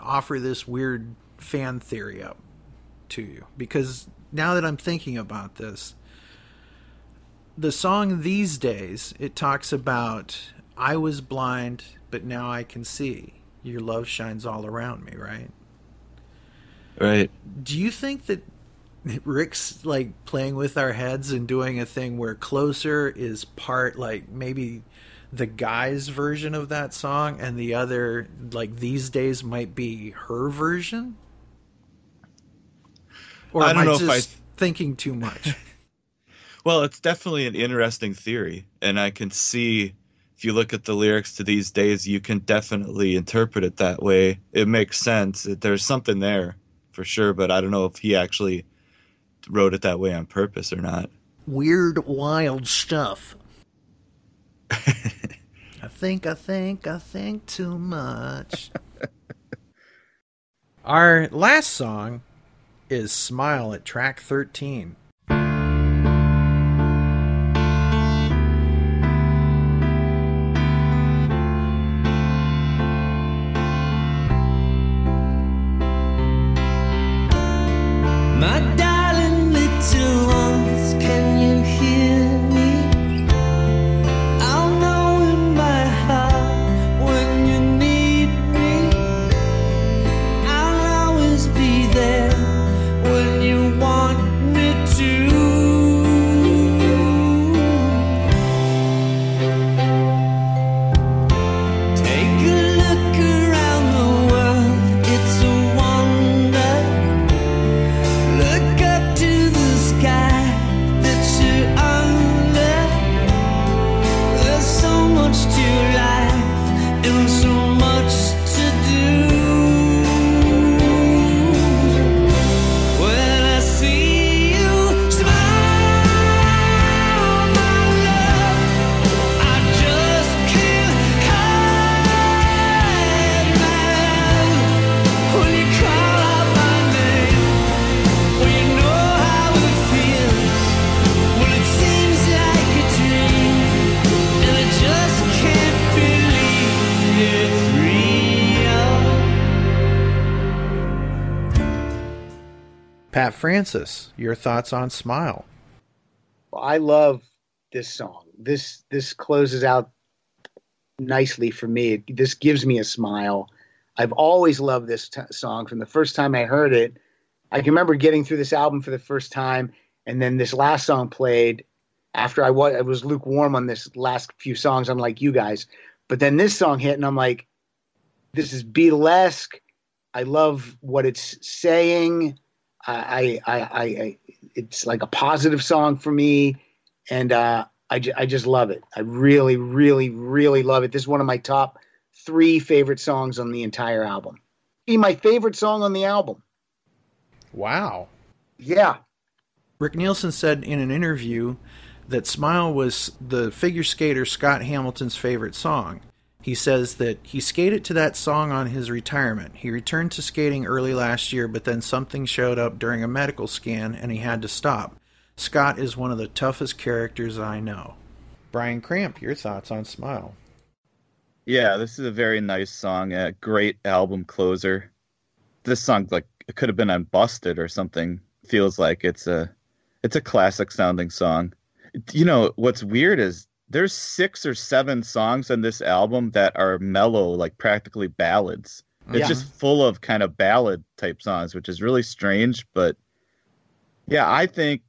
offer this weird fan theory up to you because now that I'm thinking about this, the song these days it talks about I was blind, but now I can see. Your love shines all around me, right? Right. Do you think that Rick's like playing with our heads and doing a thing where closer is part like maybe the guy's version of that song and the other like these days might be her version? Or I am don't I know if just I- thinking too much? Well, it's definitely an interesting theory, and I can see if you look at the lyrics to these days, you can definitely interpret it that way. It makes sense. There's something there for sure, but I don't know if he actually wrote it that way on purpose or not. Weird, wild stuff. I think, I think, I think too much. Our last song is Smile at track 13. Francis, your thoughts on Smile? I love this song. This this closes out nicely for me. This gives me a smile. I've always loved this t- song from the first time I heard it. I can remember getting through this album for the first time, and then this last song played, after I was I was lukewarm on this last few songs, I'm like you guys. But then this song hit, and I'm like, this is Beatlesque. I love what it's saying. I, I, I, I, it's like a positive song for me, and uh, I, ju- I just love it. I really, really, really love it. This is one of my top three favorite songs on the entire album. Be my favorite song on the album. Wow. Yeah, Rick Nielsen said in an interview that Smile was the figure skater Scott Hamilton's favorite song. He says that he skated to that song on his retirement. He returned to skating early last year, but then something showed up during a medical scan and he had to stop. Scott is one of the toughest characters I know. Brian Kramp, your thoughts on Smile? Yeah, this is a very nice song. A great album closer. This song, like, it could have been on Busted or something. Feels like it's a, it's a classic sounding song. You know what's weird is there's six or seven songs on this album that are mellow, like practically ballads. It's Yeah. just full of kind of ballad type songs, which is really strange. But yeah, I think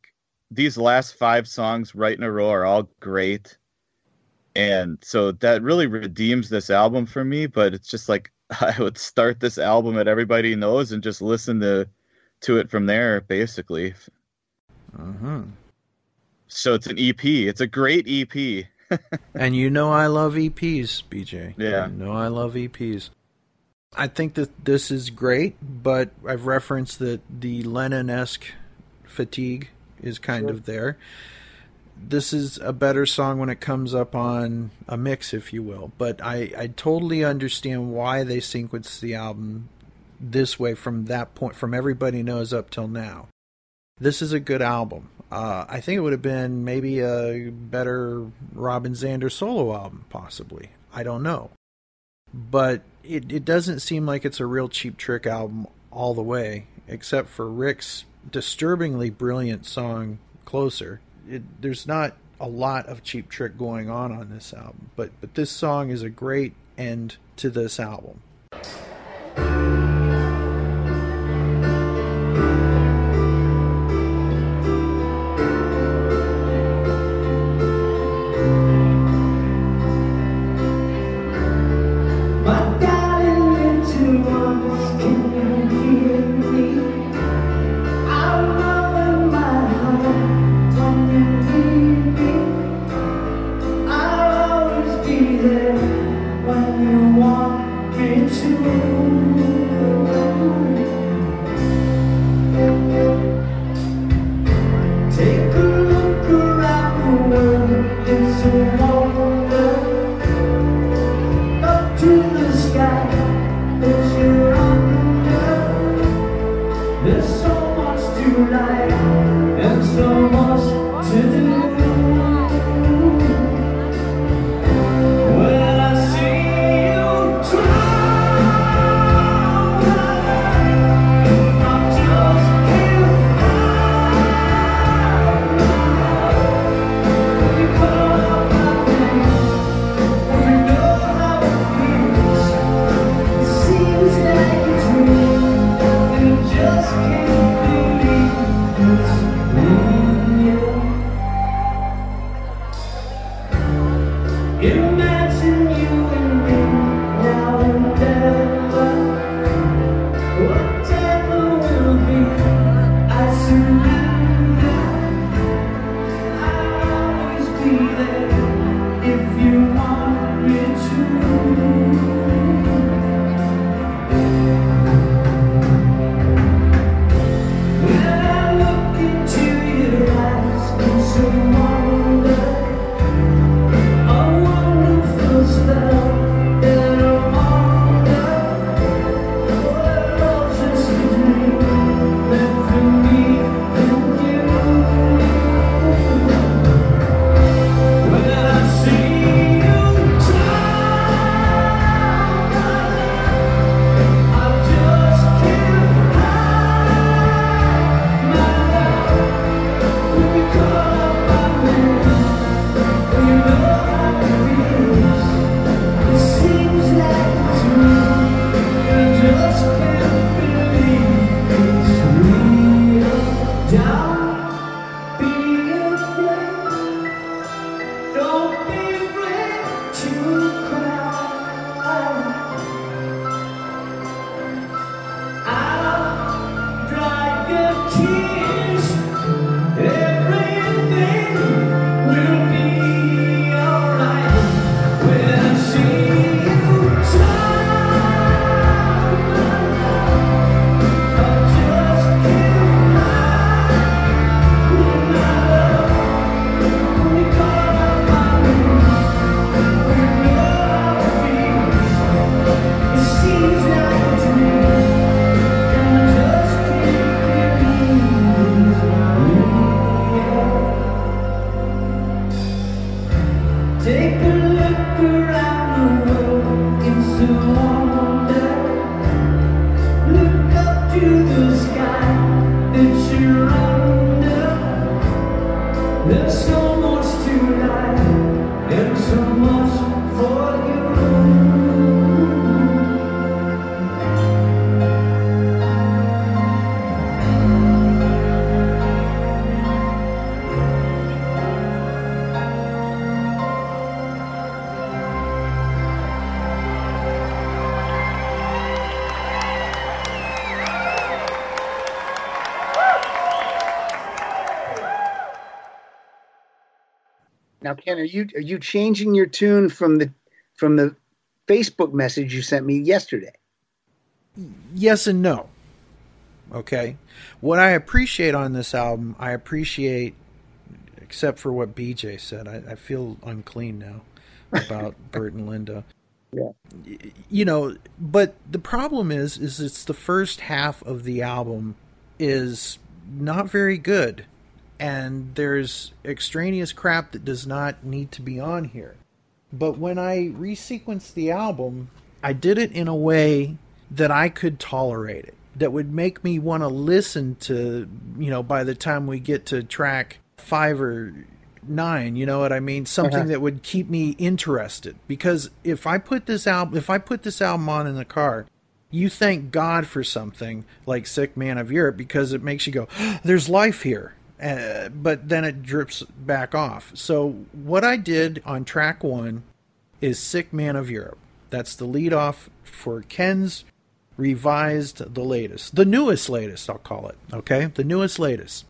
these last five songs right in a row are all great. And so that really redeems this album for me. But it's just like I would start this album at Everybody Knows and just listen to to it from there, basically. Mm-hmm. So it's an EP. It's a great EP. And you know I love EPs, BJ. Yeah. You know I love EPs. I think that this is great, but I've referenced that the Lennon esque fatigue is kind of there. This is a better song when it comes up on a mix, if you will. But I, I totally understand why they sequenced the album this way from that point, from Everybody Knows up till now. This is a good album. Uh, I think it would have been maybe a better Robin Zander solo album, possibly. I don't know. But it, it doesn't seem like it's a real cheap trick album all the way, except for Rick's disturbingly brilliant song Closer. It, there's not a lot of cheap trick going on on this album, but, but this song is a great end to this album. In the Ken, are you are you changing your tune from the from the Facebook message you sent me yesterday? yes and no. Okay. What I appreciate on this album, I appreciate, except for what BJ said. I, I feel unclean now about Burt and Linda. Yeah. You know, but the problem is, is it's the first half of the album is not very good, and there's extraneous crap that does not need to be on here. But when I resequenced the album, I did it in a way that I could tolerate it, that would make me want to listen to, you know, by the time we get to track five or nine, you know what I mean? Something Uh-huh. that would keep me interested. Because if I put this album, if I put this album on in the car, you thank God for something like Sick Man of Europe because it makes you go, there's life here. Uh, but then it drips back off. So what I did on track one is Sick Man of Europe. That's the lead off for Ken's revised, the latest, the newest latest, I'll call it. Okay, the newest latest.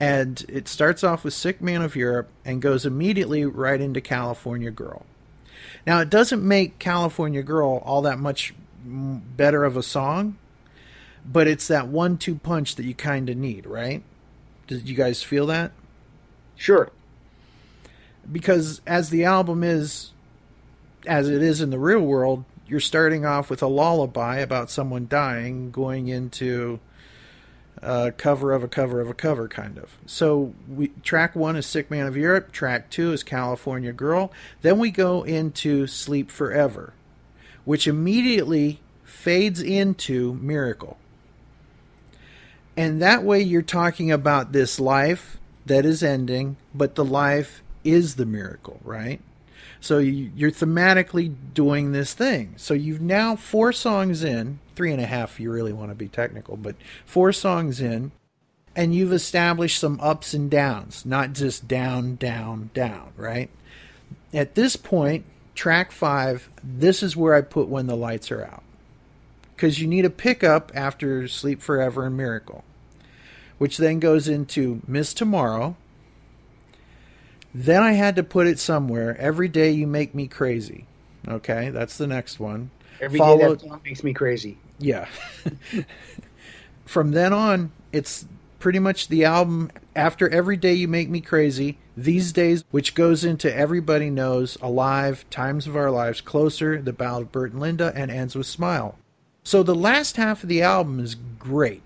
And it starts off with Sick Man of Europe and goes immediately right into California Girl. Now, it doesn't make California Girl all that much better of a song, but it's that one two punch that you kind of need, right? Did you guys feel that? Sure. because as the album is as it is in the real world you're starting off with a lullaby about someone dying going into a cover of a cover of a cover kind of so we track one is sick man of europe track two is california girl then we go into sleep forever which immediately fades into miracle and that way you're talking about this life that is ending, but the life is the miracle, right? So you- you're thematically doing this thing. So you've now four songs in, three and a half, you really want to be technical, but four songs in, and you've established some ups and downs, not just down, down, down, right? At this point, track five, this is where I put When the Lights Are Out because you need a pickup after Sleep Forever and Miracle, which then goes into Miss Tomorrow. Then I had to put it somewhere. Every day you make me crazy. Okay, that's the next one. Every day Followed- that song makes me crazy. Yeah. From then on, it's pretty much the album after Every Day You Make Me Crazy, These Days, which goes into Everybody Knows, Alive, Times of Our Lives, Closer, The Ballad of Burt and Linda, and ends with Smile. So the last half of the album is great.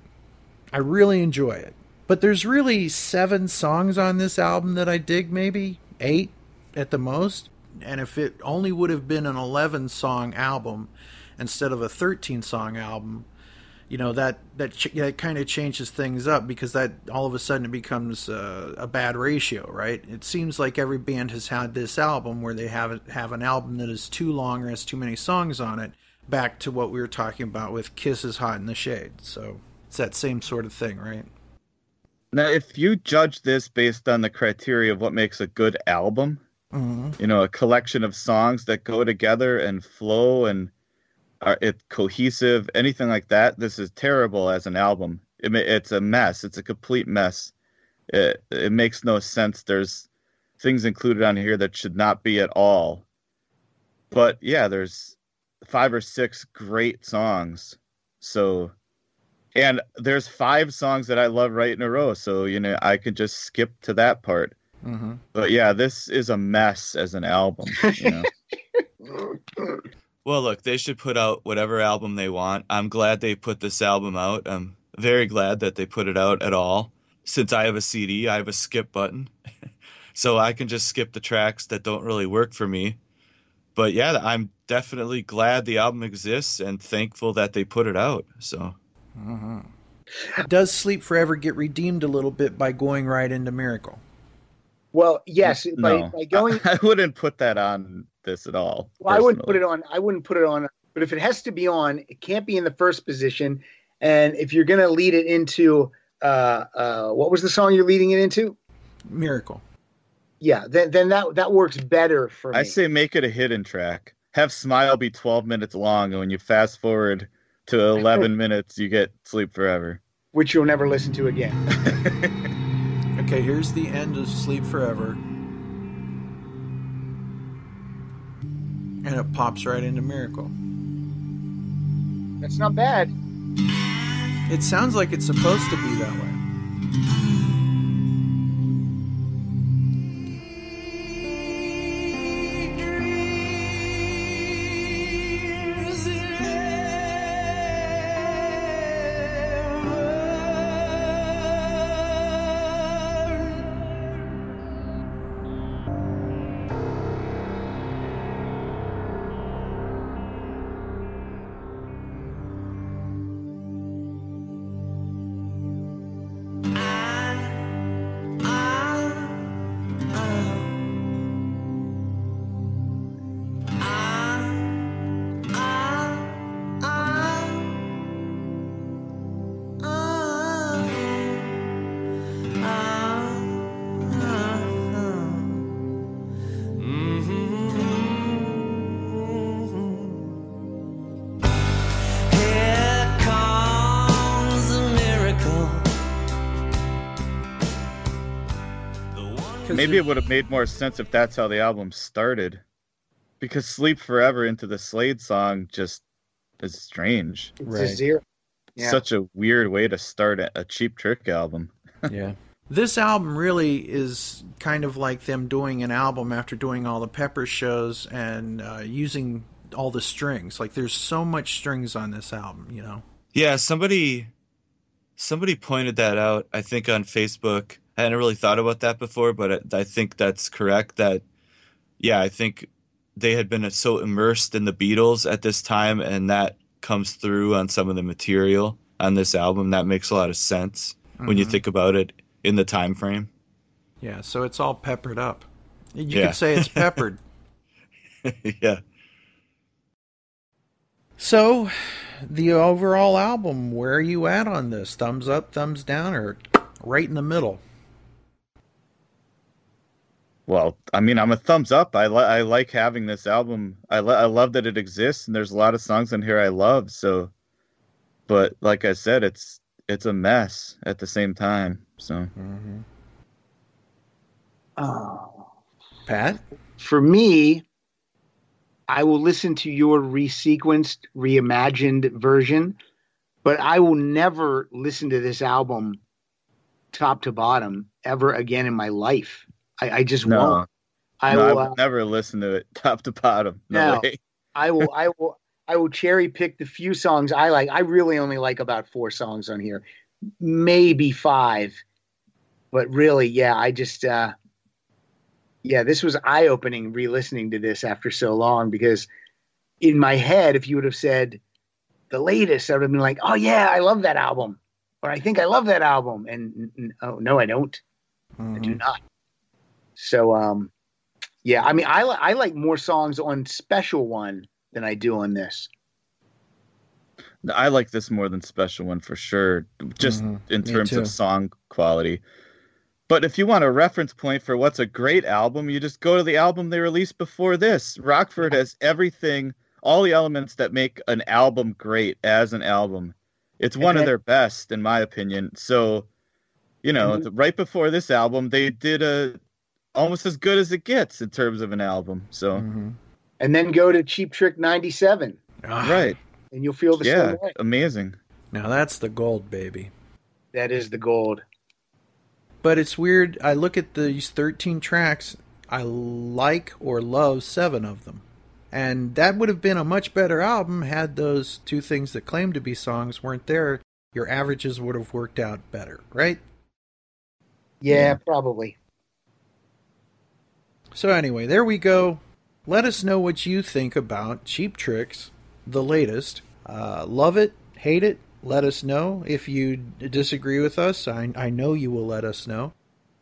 I really enjoy it. But there's really seven songs on this album that I dig, maybe eight at the most. And if it only would have been an 11 song album instead of a 13 song album, you know that that, that kind of changes things up because that all of a sudden it becomes uh, a bad ratio, right? It seems like every band has had this album where they have have an album that is too long or has too many songs on it. Back to what we were talking about with Kiss's Hot in the Shade," so it's that same sort of thing, right? Now, if you judge this based on the criteria of what makes a good album, hmm you know, a collection of songs that go together and flow and are it cohesive, anything like that, this is terrible as an album. It, it's a mess. It's a complete mess. It it makes no sense. There's things included on here that should not be at all. But yeah, there's five or six great songs. So and there's five songs that I love right in a row. So, you know, I could just skip to that part. hmm But yeah, this is a mess as an album. You know? Well, look, they should put out whatever album they want. I'm glad they put this album out. I'm very glad that they put it out at all. Since I have a CD, I have a skip button. so I can just skip the tracks that don't really work for me. But yeah, I'm definitely glad the album exists and thankful that they put it out. So Does "Sleep Forever" get redeemed a little bit by going right into "Miracle"? Well, yes, no, by going I, wouldn't put that on this at all. Well, I wouldn't put it on. I wouldn't put it on. But if it has to be on, it can't be in the first position. And if you're going to lead it into, uh, uh, what was the song you're leading it into? "Miracle." Yeah, then then that that works better for me. I say make it a hidden track. Have Smile be 12 minutes long, and when you fast forward to 11 minutes, you get Sleep Forever. which you'll never listen to again. Okay, here's the end of "Sleep Forever." And it pops right into Miracle. That's not bad. It sounds like it's supposed to be that way. Maybe it would have made more sense if that's how the album started. Because Sleep Forever into the Slade song just is strange. It's a. Yeah. Such a weird way to start a, a Cheap Trick album. yeah. This album really is kind of like them doing an album after doing all the Pepper shows and uh, using all the strings. Like there's so much strings on this album, you know. Yeah, somebody somebody pointed that out. I think on Facebook. I hadn't really thought about that before, but I, I think that's correct. That yeah, I think they had been so immersed in the Beatles at this time, and that comes through on some of the material on this album. That makes a lot of sense when you Mhm. think about it in the time frame. Yeah, so it's all peppered up. You Yeah. could say it's peppered. yeah. So, the overall album, where are you at on this? Thumbs up, thumbs down, or right in the middle? Well, I mean, I'm a thumbs up. I li- I like having this album. I li- I love that it exists, and there's a lot of songs in here I love. So, but like I said, it's it's a mess at the same time. So, mm-hmm. Oh. Pat? For me, I will listen to your resequenced, reimagined version, but I will never listen to this album top to bottom ever again in my life. I, I just no, won't. I no, I will. would uh, never listen to it top to bottom. No, No. way. I will. I will. I will cherry pick the few songs I like. I really only like about four songs on here, maybe five, but really, yeah. I just, uh, yeah, this was eye opening re-listening to this after so long because in my head, if you would have said the latest, I would have been like, oh yeah, I love that album, or I think I love that album, and n- n- oh no, I don't. I do not. So, um, yeah, I mean, I li- I like more songs on Special One than I do on this. I like this more than Special One for sure, just Mhm. in terms of song quality. But if you want a reference point for what's a great album, you just go to the album they released before this. Rockford has everything, all the elements that make an album great as an album. It's one of their best, in my opinion. So, you know, Mhm. th- right before this album, they did a almost as good as it gets in terms of an album. So, Mm-hmm. And then go to Cheap Trick '97, right, and you'll feel the yeah, same way. amazing. Now that's the gold, baby. That is the gold. But it's weird. I look at these 13 tracks. I like or love seven of them. And that would have been a much better album had those two things that claim to be songs weren't there. Your averages would have worked out better, right? Yeah, probably. So, anyway, there we go. Let us know what you think about Cheap Tricks, the latest. Uh, love it, hate it, let us know. If you disagree with us, I, I know you will let us know.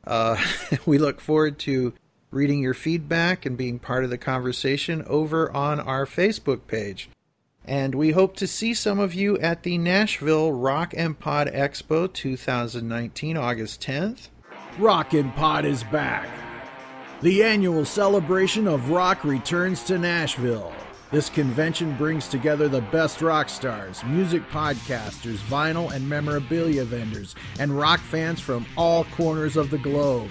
Uh, we look forward to reading your feedback and being part of the conversation over on our Facebook page. And we hope to see some of you at the Nashville Rockin' Pod Expo 2019, August 10th. Rockin' Pod is back. The annual celebration of rock returns to Nashville. This convention brings together the best rock stars, music podcasters, vinyl and memorabilia vendors, and rock fans from all corners of the globe.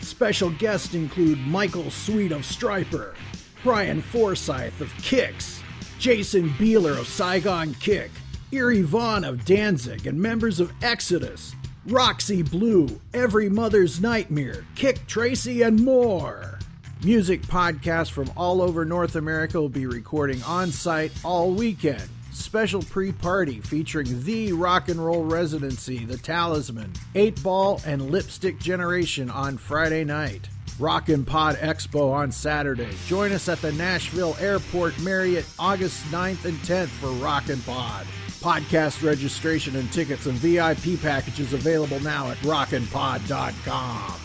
Special guests include Michael Sweet of Stryper, Brian Forsyth of Kix, Jason Bieler of Saigon Kick, Eerie Von of Danzig, and members of Exodus, Roxy Blue, Every Mother's Nightmare, Kik Tracee, and more. Music podcasts from all over North America will be recording on site all weekend. Special pre party featuring the rock and roll residency, The Talisman, 8 Ball, and Lipstick Generation on Friday night. Rockin' Pod Expo on Saturday. Join us at the Nashville Airport Marriott August 9th and 10th for Rockin' Pod. Podcast registration and tickets and VIP packages available now at rockinpod.com.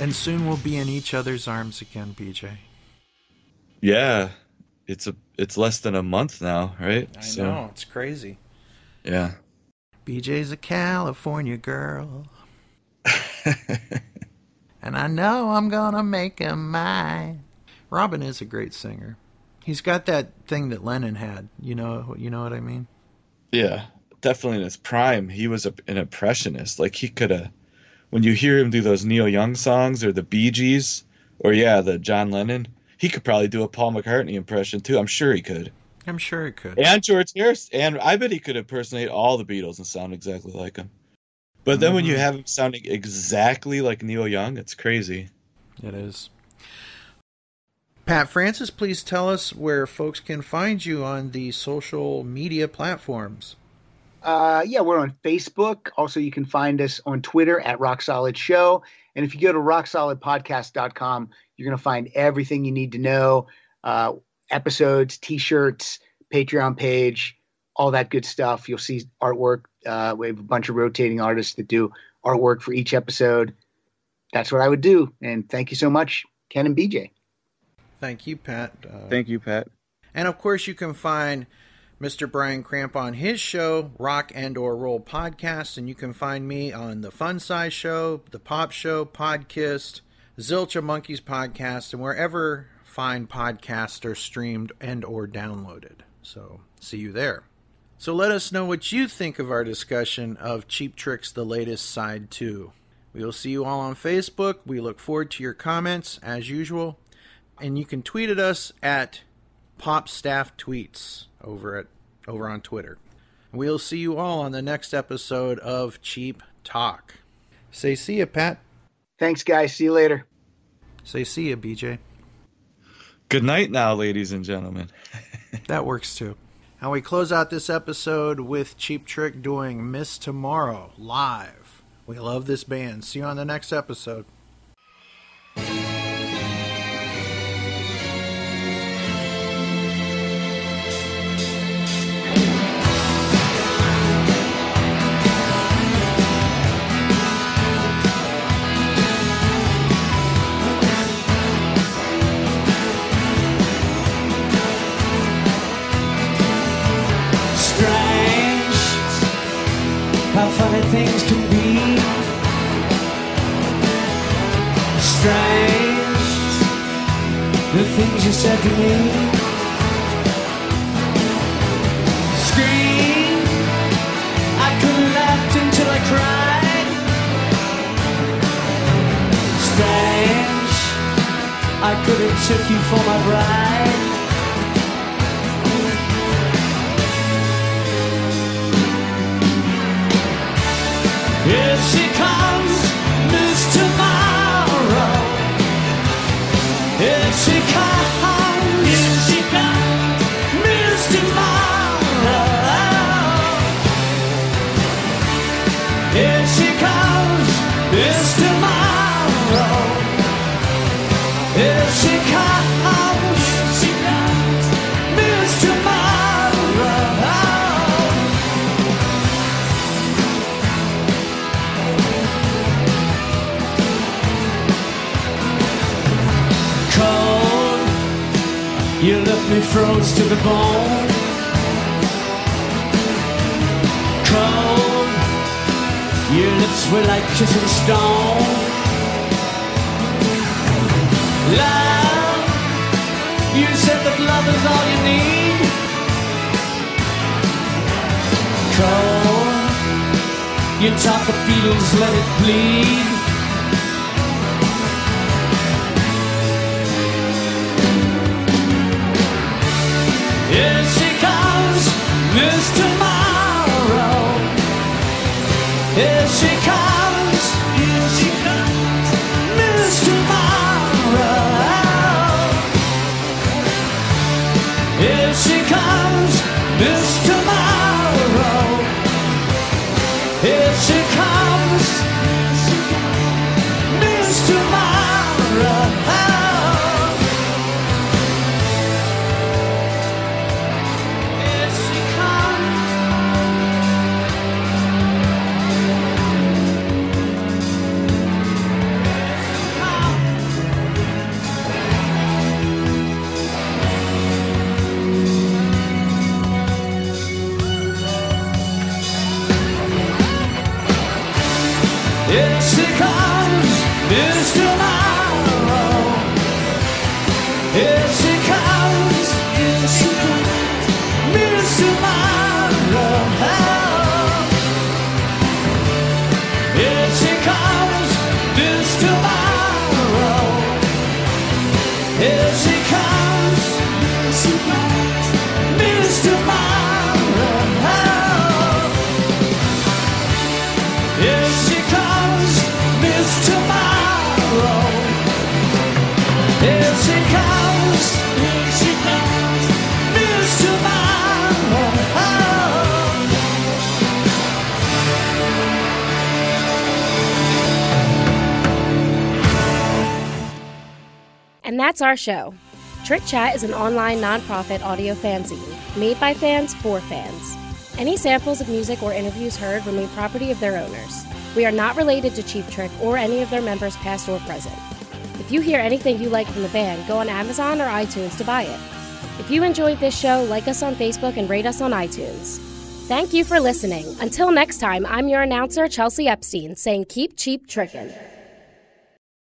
And soon we'll be in each other's arms again, BJ. Yeah, it's a it's less than a month now, right? I know, it's crazy. Yeah. BJ's a California girl. and I know I'm gonna make him mine. Robin is a great singer. He's got that thing that Lennon had. You know, you know what I mean? Yeah, definitely in his prime, he was a, an impressionist. Like he could have, when you hear him do those Neil Young songs or the Bee Gees, or yeah, the John Lennon, he could probably do a Paul McCartney impression too. I'm sure he could. I'm sure he could. And George Harrison, and I bet he could impersonate all the Beatles and sound exactly like him. But then when you Mhm. have him sounding exactly like Neil Young, it's crazy. It is. Pat Francis, please tell us where folks can find you on the social media platforms. Uh, yeah, we're on Facebook. Also, you can find us on Twitter at Rock Solid Show. And if you go to rocksolidpodcast.com, you're going to find everything you need to know uh, episodes, t shirts, Patreon page, all that good stuff. You'll see artwork. Uh, we have a bunch of rotating artists that do artwork for each episode. That's what I would do. And thank you so much, Ken and BJ. Thank you, Pat. Uh, Thank you, Pat. And of course, you can find Mr. Brian Kramp on his show, Rock and or Roll Podcast, and you can find me on the Fun Size Show, the Pop Show, Podkist, Zilcha Monkeys Podcast, and wherever fine podcasts are streamed and or downloaded. So see you there. So let us know what you think of our discussion of Cheap Tricks the latest side 2. We will see you all on Facebook. We look forward to your comments as usual. And you can tweet at us at Pop Staff Tweets over at over on Twitter. We'll see you all on the next episode of Cheap Talk. Say see ya, Pat. Thanks, guys. See you later. Say see ya, BJ. Good night now, ladies and gentlemen. That works too. And we close out this episode with Cheap Trick doing Miss Tomorrow live. We love this band. See you on the next episode. Things you said to me. Scream, I could have laughed until I cried. I could have took you for my bride. Here she comes, Here she comes, You left me froze to the bone. Cold. Your lips were like kissing stone. Love. You said that love is all you need. Cold. You taught the Beatles let it bleed. Cause tomorrow is Chicago. That's our show. Trick Chat is an online nonprofit audio fanzine made by fans for fans. Any samples of music or interviews heard remain property of their owners. We are not related to Cheap Trick or any of their members, past or present. If you hear anything you like from the band, go on Amazon or iTunes to buy it. If you enjoyed this show, like us on Facebook and rate us on iTunes. Thank you for listening. Until next time, I'm your announcer, Chelsea Epstein, saying keep cheap trickin'.